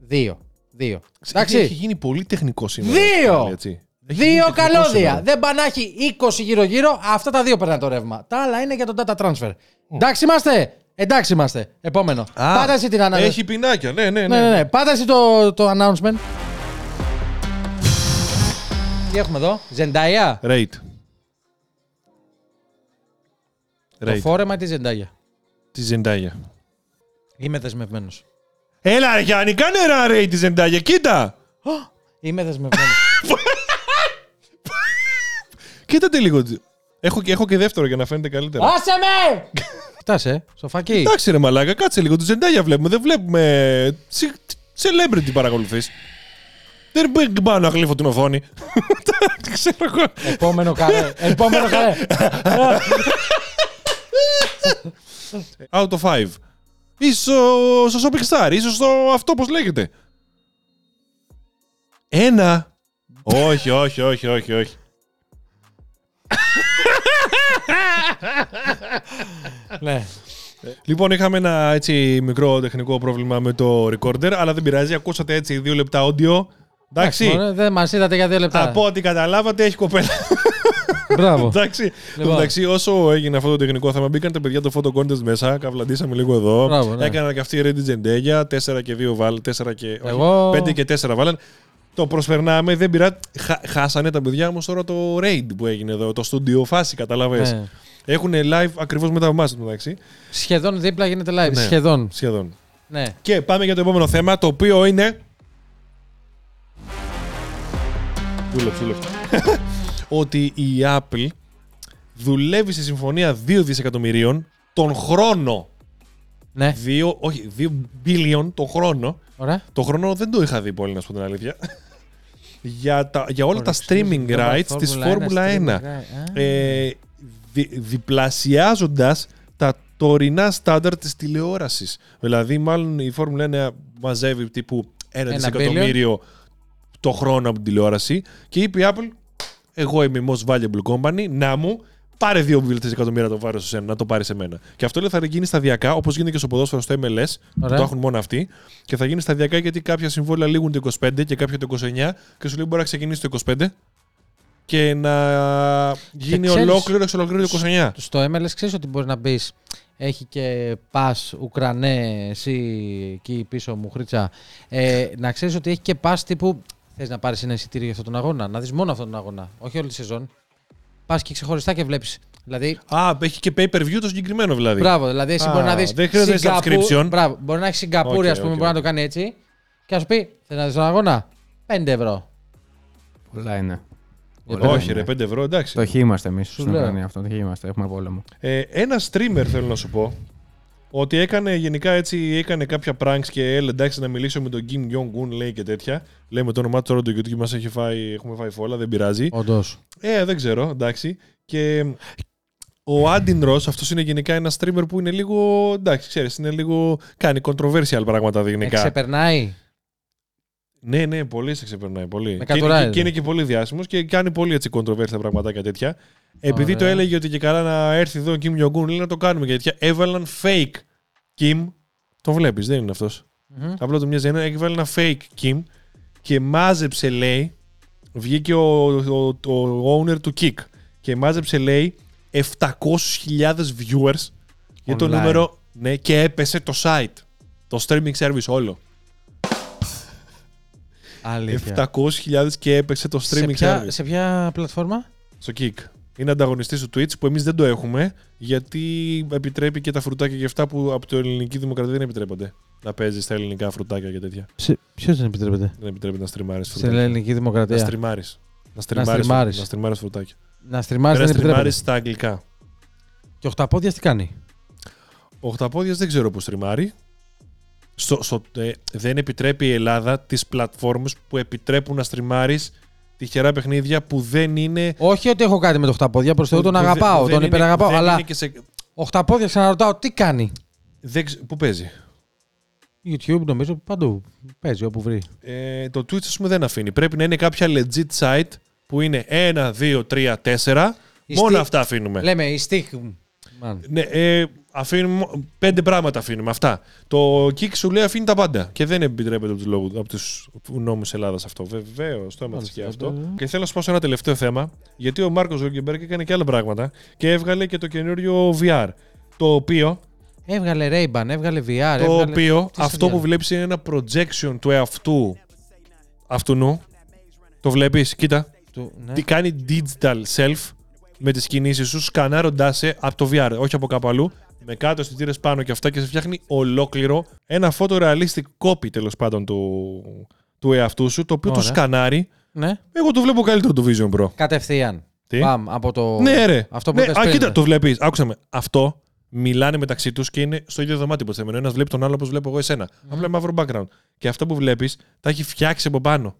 Speaker 1: Δύο. Δύο.
Speaker 2: Έχει
Speaker 1: Εντάξει.
Speaker 2: γίνει πολύ τεχνικό σήμερα.
Speaker 1: Δύο!
Speaker 2: πάλι, έτσι. Έχει γίνει
Speaker 1: Δύο
Speaker 2: τεχνικό
Speaker 1: καλώδια.
Speaker 2: σήμερα.
Speaker 1: Δεν πάνε να έχει 20 γύρω-γύρω. Αυτά τα δύο περνάνε το ρεύμα. Τα άλλα είναι για το data transfer. Εντάξει είμαστε. Εντάξει είμαστε. Επόμενο. Πάτα εσύ την ανάγκη.
Speaker 2: Έχει πινάκια, ναι, ναι, ναι.
Speaker 1: Ναι, ναι, ναι. Πάτα εσύ το, το announcement. Τι έχουμε εδώ; Ζεντάια.
Speaker 2: Rate.
Speaker 1: Το
Speaker 2: Rate.
Speaker 1: φόρεμα τη Ζεντάγια.
Speaker 2: Τη Ζεντάγια.
Speaker 1: Είμαι δεσμευμένος.
Speaker 2: Έλα, ρε, Γιάννη, κάνε ένα rate τη Ζεντάγια, κοίτα!
Speaker 1: Είμαι δεσμευμένος.
Speaker 2: Κοίτατε λίγο. Έχω, και- έχω και δεύτερο για να φαίνεται καλύτερα.
Speaker 1: Άσε με! Κοιτάσαι, στο φακί.
Speaker 2: Εντάξει, ρε Μαλάκα, κάτσε λίγο. Τη Ζεντάγια βλέπουμε. Δεν βλέπουμε. τσι- Celebrity παρακολουθείς. Δεν μπορεί πάνω να γλύφω την οθόνη. <laughs> Ξέρω εγώ.
Speaker 1: Επόμενο καρέ. Επόμενο καρέ. <laughs>
Speaker 2: Out of 5. Ίσως στο Shopping Star, ίσως στο αυτό πώς λέγεται. Ένα. όχι, όχι, όχι, όχι, όχι.
Speaker 1: ναι.
Speaker 2: Λοιπόν, είχαμε ένα έτσι μικρό τεχνικό πρόβλημα με το recorder, αλλά δεν πειράζει. Ακούσατε έτσι δύο λεπτά audio. Εντάξει.
Speaker 1: Μωρέ, Δεν μας είδατε για δύο λεπτά.
Speaker 2: Από ό,τι καταλάβατε, έχει κοπέλα.
Speaker 1: Μπράβο.
Speaker 2: Εντάξει.
Speaker 1: Λοιπόν.
Speaker 2: Εντάξει, όσο έγινε αυτό το τεχνικό θέμα, μπήκαν τα παιδιά το photo contest μέσα, καβλαντήσαμε λίγο εδώ.
Speaker 1: Μπράβο, ναι.
Speaker 2: Έκαναν και αυτοί οι Ready Zendaya, 4 και 2 βάλαν, 4 και.
Speaker 1: Εγώ-
Speaker 2: 5 και 4 βάλαν. Το προσπερνάμε, δεν πειράζει. Χα- χάσανε τα παιδιά όμως τώρα το raid που έγινε εδώ, το studio φάση, καταλαβες.
Speaker 1: Ναι.
Speaker 2: Έχουν live ακριβώς μετά από εμάς μεταξύ.
Speaker 1: Σχεδόν δίπλα γίνεται live.
Speaker 2: Ναι.
Speaker 1: Σχεδόν.
Speaker 2: Σχεδόν.
Speaker 1: Ναι.
Speaker 2: Και πάμε για το επόμενο θέμα, το οποίο είναι. Δούλεψε, δούλεψε. <laughs> Ότι η Apple δουλεύει σε συμφωνία 2 δισεκατομμυρίων τον χρόνο.
Speaker 1: Ναι.
Speaker 2: 2, όχι, 2 billion τον χρόνο.
Speaker 1: Ωραία.
Speaker 2: Το χρόνο δεν το είχα δει πολύ, να σου πω την αλήθεια. <laughs> για, τα, για όλα τα
Speaker 1: For
Speaker 2: streaming
Speaker 1: exclusive global
Speaker 2: rights της
Speaker 1: Formula
Speaker 2: Φόρμουλα 1.
Speaker 1: streaming right. Α.
Speaker 2: Ε, δι, διπλασιάζοντας τα τωρινά στάνταρ της τηλεόρασης. Δηλαδή, μάλλον η Φόρμουλα 1 μαζεύει τύπου ένα
Speaker 1: Ένα
Speaker 2: δισεκατομμύριο το χρόνο από την τηλεόραση και είπε η Apple, εγώ είμαι η most valuable company, να μου, πάρε 2 δισεκατομμύρια να το πάρει σε σένα, να το πάρεις σε μένα. Και αυτό λέει θα γίνει σταδιακά, όπως γίνεται και στο ποδόσφαιρο στο MLS, που
Speaker 1: Ωραία.
Speaker 2: το έχουν μόνο αυτοί. Και θα γίνει σταδιακά γιατί κάποια συμβόλαια λήγουν το 25 και κάποια το 29 και σου λέει μπορεί να ξεκινήσει το 25 και να γίνει
Speaker 1: ξέρεις-
Speaker 2: ολόκληρο εξ ολοκλήρου το 29.
Speaker 1: Στο MLS ξέρεις ότι μπορείς να μπεις. Έχει και πας Ουκρανέ, εσύ εκεί πίσω μου, χρήτσα. Ε, να ξέρεις ότι έχει και πας τύπου. Θες να πάρεις ένα εισιτήριο για αυτόν τον αγώνα. Να δεις μόνο αυτόν τον αγώνα. Όχι όλη τη σεζόν. Πας και ξεχωριστά και βλέπεις. Δηλαδή,
Speaker 2: Α, έχει και pay per view το συγκεκριμένο δηλαδή.
Speaker 1: μπράβο, δηλαδή εσύ
Speaker 2: Α,
Speaker 1: μπορεί να δεις.
Speaker 2: δεν χρειάζεται subscription.
Speaker 1: Μπράβο, μπορεί να έχεις Σιγκαπούρη,
Speaker 2: Οκ,
Speaker 1: ας πούμε,
Speaker 2: οκ,
Speaker 1: μπορεί να
Speaker 2: οκ.
Speaker 1: το κάνει έτσι. Και να σου πει, θες να δεις τον αγώνα; 5 ευρώ.
Speaker 3: Πολλά είναι.
Speaker 1: Πολλά
Speaker 2: Όχι,
Speaker 3: είναι.
Speaker 2: ρε, 5 ευρώ, εντάξει.
Speaker 3: Το χ είμαστε εμείς στην
Speaker 1: λέω.
Speaker 3: Ουκρανία αυτό. Το χ είμαστε. Έχουμε πόλεμο.
Speaker 2: Ε, ένα streamer θέλω να σου πω ότι έκανε γενικά έτσι, έκανε κάποια pranks και έλεγε εντάξει να μιλήσω με τον Kim Jong-un λέει και τέτοια. Λέμε το όνομά του τώρα το YouTube μας έχει φάει, έχουμε φάει φόλα, δεν πειράζει.
Speaker 1: Όντως.
Speaker 2: Ε, δεν ξέρω, εντάξει. Και ο Άντιν Ross, αυτός είναι γενικά ένα streamer που είναι λίγο, εντάξει, ξέρεις, είναι λίγο, κάνει controversial πράγματα γενικά.
Speaker 1: Ξεπερνάει.
Speaker 2: Ναι, ναι, πολύ σε ξεπερνάει. Πολύ. Και,
Speaker 1: κατουράει,
Speaker 2: είναι, και
Speaker 1: δε.
Speaker 2: είναι και πολύ διάσημος και κάνει πολύ έτσι controversial πραγματάκια τέτοια. Επειδή
Speaker 1: Ωραία.
Speaker 2: το έλεγε ότι και καλά να έρθει εδώ ο Kim Jong-un, λέει να το κάνουμε και τέτοια. Έβαλαν fake Kim. Το βλέπεις, δεν είναι αυτός.
Speaker 1: Μμμ.
Speaker 2: Απλά το μοιάζει ένα. Έβαλαν ένα fake Kim και μάζεψε, λέει. Βγήκε ο, ο, ο owner του Kick και μάζεψε, λέει, 700.000 viewers για το
Speaker 1: Online.
Speaker 2: νούμερο. Ναι, και έπεσε το site. Το streaming service όλο.
Speaker 1: Αλήθεια.
Speaker 2: 700.000 και έπαιξε το
Speaker 1: Σε
Speaker 2: streaming
Speaker 1: ποια,
Speaker 2: service
Speaker 1: σε ποια πλατφόρμα;
Speaker 2: στο Kick. Είναι ανταγωνιστής του Twitch που εμείς δεν το έχουμε γιατί επιτρέπει και τα φρουτάκια και αυτά που από την ελληνική δημοκρατία δεν επιτρέπονται. Να παίζεις στα ελληνικά φρουτάκια και τέτοια.
Speaker 1: Ποιος δεν επιτρέπεται;
Speaker 2: Δεν επιτρέπεται να στριμάρεις
Speaker 1: Στην
Speaker 2: φρουτάκια.
Speaker 1: ελληνική
Speaker 2: Να
Speaker 1: δημοκρατία.
Speaker 2: στριμάρεις. Να στριμάρεις,
Speaker 1: στριμάρεις.
Speaker 2: να στριμάρεις φρουτάκια.
Speaker 1: Να στριμάρεις
Speaker 2: Πρέπει
Speaker 1: δεν
Speaker 2: να στριμάρεις
Speaker 1: επιτρέπεται.
Speaker 2: στα αγγλικά.
Speaker 1: Και οχταπόδια τι κάνει;
Speaker 2: Ο Οχταπόδια δεν ξέρω πώ στριμάρει. Στο, στο, ε, δεν επιτρέπει η Ελλάδα τις πλατφόρμες που επιτρέπουν να στριμάρεις τυχερά παιχνίδια που δεν είναι.
Speaker 1: Όχι ότι έχω κάτι με το οχταπόδια, προς Θεού
Speaker 2: που
Speaker 1: τον
Speaker 2: δεν-
Speaker 1: αγαπάω,
Speaker 2: δεν
Speaker 1: τον
Speaker 2: είναι-
Speaker 1: υπεραγαπάω.
Speaker 2: δεν
Speaker 1: Αλλά
Speaker 2: είναι και σε,
Speaker 1: οχταπόδια ξαναρωτάω τι κάνει;
Speaker 2: δεν, ξε- πού παίζει;
Speaker 1: YouTube νομίζω παντού. Παίζει όπου βρει.
Speaker 2: Ε, το Twitch, ας πούμε, δεν αφήνει. Πρέπει να είναι κάποια legit site που είναι 1, 2, 3, 4.
Speaker 1: Η
Speaker 2: Μόνο
Speaker 1: stick-
Speaker 2: αυτά αφήνουμε.
Speaker 1: Λέμε η stick. Man.
Speaker 2: Ναι, ε, αφήνουμε μο- πέντε πράγματα αφήνουμε. Αυτά. Το Kick σου λέει αφήνει τα πάντα. Και δεν επιτρέπεται από τους λόγου- από τους νόμους Ελλάδας αυτό. Βεβαίως, το έμαθα
Speaker 1: Μάλιστα,
Speaker 2: και αυτό.
Speaker 1: το-
Speaker 2: Και θέλω να σου πω σε ένα τελευταίο θέμα. Γιατί ο Μάρκος Ζούγκεμπεργκ έκανε και άλλα πράγματα και έβγαλε και το καινούριο VR. Το οποίο
Speaker 1: Έβγαλε Ray-Ban, έβγαλε VR.
Speaker 2: Το
Speaker 1: έβγαλε...
Speaker 2: οποίο
Speaker 1: Τι
Speaker 2: αυτό που
Speaker 1: συνδυάζει.
Speaker 2: βλέπεις είναι ένα projection του εαυτού αυτού Το βλέπεις, κοίτα.
Speaker 1: Του- ναι.
Speaker 2: Τι κάνει digital self με τις κινήσεις σου, σκανάροντάς σε από το VR, όχι από κάπου αλλού, με κάτω αισθητήρε πάνω και αυτά και σε φτιάχνει ολόκληρο ένα photorealistic copy τέλος πάντων του, του εαυτού σου, το οποίο το
Speaker 1: Ωραία.
Speaker 2: σκανάρει.
Speaker 1: ναι.
Speaker 2: Εγώ το βλέπω καλύτερο το Vision Pro.
Speaker 1: Κατευθείαν.
Speaker 2: Τι;
Speaker 1: Παμ, από το...
Speaker 2: Ναι, ρε.
Speaker 1: Αυτό που
Speaker 2: ναι,
Speaker 1: είπες
Speaker 2: α,
Speaker 1: πριν,
Speaker 2: κοίτα,
Speaker 1: ρε.
Speaker 2: το βλέπεις. Άκουσα με. Αυτό μιλάνε μεταξύ τους και είναι στο ίδιο δωμάτιο υποθέμενο. Ένας βλέπει τον άλλο όπως βλέπω εγώ εσένα. Απλά μαύρο background. Και αυτό που βλέπεις τα έχει φτιάξει από πάνω.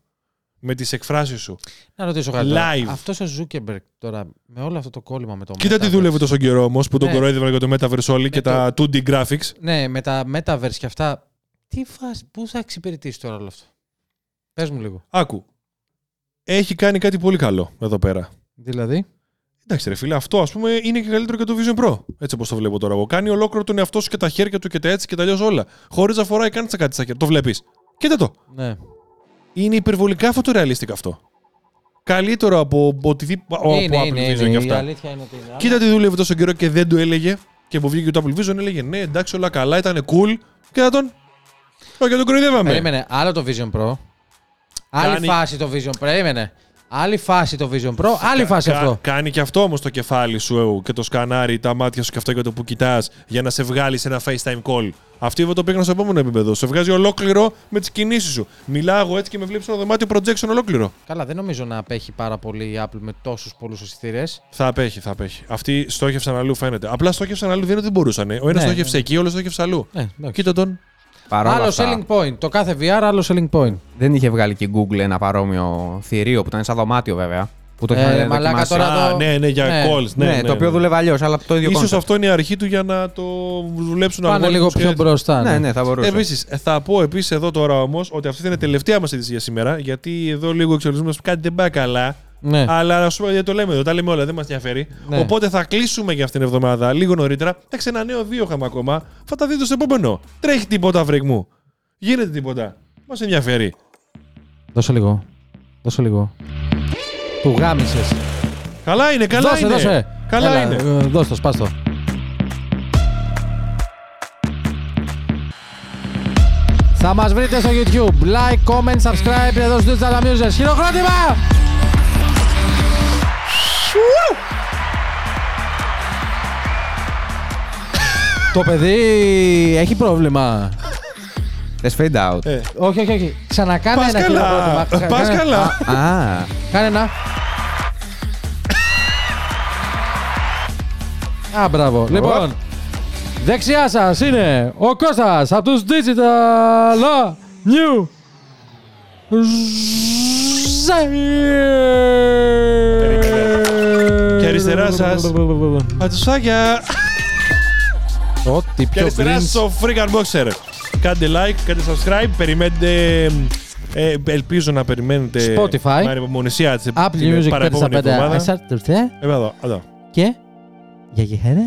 Speaker 2: Με τις εκφράσεις σου.
Speaker 1: Να ρωτήσω κάτι. τώρα.
Speaker 2: Live.
Speaker 1: Αυτός ο Zuckerberg τώρα με όλο αυτό το κόλλημα με το
Speaker 2: Κοίτα τι
Speaker 1: Metaverse.
Speaker 2: δούλευε τόσο καιρό όμως που τον
Speaker 1: Ναι.
Speaker 2: κοροϊδεύαν για το Metaverse όλοι και
Speaker 1: το-
Speaker 2: τα 2D graphics.
Speaker 1: Ναι, με τα Metaverse και αυτά. Τι φάση, πού θα εξυπηρετήσει τώρα όλο αυτό; Πες μου λίγο.
Speaker 2: Άκου. Έχει κάνει κάτι πολύ καλό εδώ πέρα.
Speaker 1: Δηλαδή;
Speaker 2: Εντάξει, ρε φίλε, αυτό ας πούμε είναι και καλύτερο και το Vision Pro. Έτσι όπως το βλέπω τώρα εγώ. Κάνει ολόκληρο τον εαυτό σου και τα χέρια του και τα έτσι και τα αλλιώς όλα. Χωρίς να φοράει καν κάτι στα χέρια. Το βλέπεις. Κοίτα το.
Speaker 1: Ναι.
Speaker 2: Είναι υπερβολικά φωτορεαλιστικό αυτό. Καλύτερο από οτιδήποτε. από
Speaker 1: είναι,
Speaker 2: Apple
Speaker 1: είναι,
Speaker 2: Vision
Speaker 1: είναι,
Speaker 2: και
Speaker 1: Η
Speaker 2: αυτά.
Speaker 1: αλήθεια είναι ότι είναι.
Speaker 2: Κοίτα τι δούλευε τόσο καιρό και δεν του έλεγε. Και που βγήκε το Apple Vision έλεγε ναι, εντάξει, όλα καλά, ήταν cool. Και θα τον. Όχι, τον κοροϊδεύαμε.
Speaker 1: Περίμενε. Άλλο το Vision Pro. Άλλη
Speaker 2: Κάνει-
Speaker 1: φάση το Vision Pro. Περίμενε. Άλλη φάση το Vision Pro. Άλλη φάση
Speaker 2: Κα-
Speaker 1: αυτό.
Speaker 2: Κάνει και αυτό όμως το κεφάλι σου ε, και το σκανάρει τα μάτια σου και αυτό και το που κοιτάς για να σε βγάλει σε ένα FaceTime call. Αυτοί εδώ το πήγαν στο επόμενο επίπεδο. Σε βγάζει ολόκληρο με τις κινήσεις σου. Μιλάω εγώ έτσι και με βλέπεις ένα δωμάτιο projection ολόκληρο.
Speaker 1: Καλά, δεν νομίζω να απέχει πάρα πολύ η Apple με τόσους πολλούς αισθητήρες.
Speaker 2: Θα απέχει, θα απέχει. Αυτοί στόχευσαν αλλού φαίνεται. Απλά στόχευσαν αλλού δεν είναι ότι δεν μπορούσαν. Ο ένας
Speaker 1: Ναι,
Speaker 2: στόχευσε
Speaker 1: ναι.
Speaker 2: εκεί, ο άλλος στόχευσε αλλού.
Speaker 1: Ναι, εντάξει.
Speaker 2: Κοίτα τον.
Speaker 3: Παρόλα
Speaker 1: Άλλο
Speaker 3: αυτά,
Speaker 1: selling point. Το κάθε VR, άλλο selling point.
Speaker 3: δεν είχε βγάλει και η Google ένα παρόμοιο θηρίο που ήταν σαν δωμάτιο βέβαια. Που το
Speaker 1: Ε,
Speaker 3: είχαν
Speaker 1: μαλάκα,
Speaker 3: δοκιμάσει.
Speaker 1: τώρα
Speaker 2: Α,
Speaker 1: το-
Speaker 2: ναι, ναι, για
Speaker 1: Ναι.
Speaker 2: calls. Ναι,
Speaker 3: Ναι,
Speaker 2: ναι,
Speaker 3: το οποίο
Speaker 2: ναι.
Speaker 3: δούλευε αλλιώς, αλλά το ίδιο
Speaker 2: Ίσως
Speaker 3: concept.
Speaker 2: αυτό είναι η αρχή του για να το δουλέψουν
Speaker 1: Πάνε λίγο
Speaker 2: αλγόριθμους
Speaker 1: πιο
Speaker 2: και-
Speaker 1: μπροστά.
Speaker 3: Ναι, ναι, θα μπορούσε.
Speaker 2: Επίσης, θα πω επίσης εδώ τώρα όμως ότι αυτή είναι η τελευταία μας είδηση για σήμερα. Γιατί εδώ λίγο εξορισμό κάτι δεν πάει καλά.
Speaker 1: Ναι.
Speaker 2: Αλλά να σου πω γιατί το λέμε εδώ, τα λέμε όλα, δεν μας ενδιαφέρει.
Speaker 1: Ναι.
Speaker 2: Οπότε θα κλείσουμε για αυτήν την εβδομάδα λίγο νωρίτερα. Εντάξει, ένα νέο δύο είχαμε ακόμα. Θα τα δείτε στο επόμενο. Τρέχει τίποτα, βρεκ μου. Γίνεται τίποτα. Μας ενδιαφέρει.
Speaker 1: Δώσε λίγο. Δώσε λίγο. Του γάμισες.
Speaker 2: Καλά είναι, καλά
Speaker 1: δώσε,
Speaker 2: είναι.
Speaker 1: δώσε.
Speaker 2: Καλά
Speaker 1: Έλα,
Speaker 2: είναι.
Speaker 1: ε, Δώσ' το, σπάς το. Θα μας βρείτε στο YouTube. Like, comment, subscribe εδώ στους Digital Amusers. Χειροκρότημα! Το παιδί έχει πρόβλημα.
Speaker 3: Θες fade out.
Speaker 2: Ε,
Speaker 1: Όχι, όχι, όχι. Ξανακάνε
Speaker 2: Πας
Speaker 1: ένα
Speaker 2: καλά.
Speaker 1: χειροκρότημα.
Speaker 2: Πας
Speaker 1: Κάνε-
Speaker 2: καλά.
Speaker 3: Α,
Speaker 1: Κάνε ένα. Α, μπράβο. Λοιπόν, δεξιά σας είναι ο Κώστας από τους Digital New
Speaker 2: Και αριστερά σας. Πατσουσάκια.
Speaker 1: Ό,τι
Speaker 2: Και
Speaker 1: πιο
Speaker 2: αριστερά
Speaker 1: green.
Speaker 2: στο Freak Unboxer. Κάντε like, κάντε subscribe. Περιμένετε. Ε, ελπίζω να περιμένετε.
Speaker 1: Spotify.
Speaker 2: Με ανυπομονησία την
Speaker 1: Apple
Speaker 2: την
Speaker 1: Music
Speaker 2: παραεπόμενη
Speaker 1: 5
Speaker 2: εβδομάδα.
Speaker 1: στα 5
Speaker 2: Ε, Εδώ, εδώ.
Speaker 1: και για και χαρά.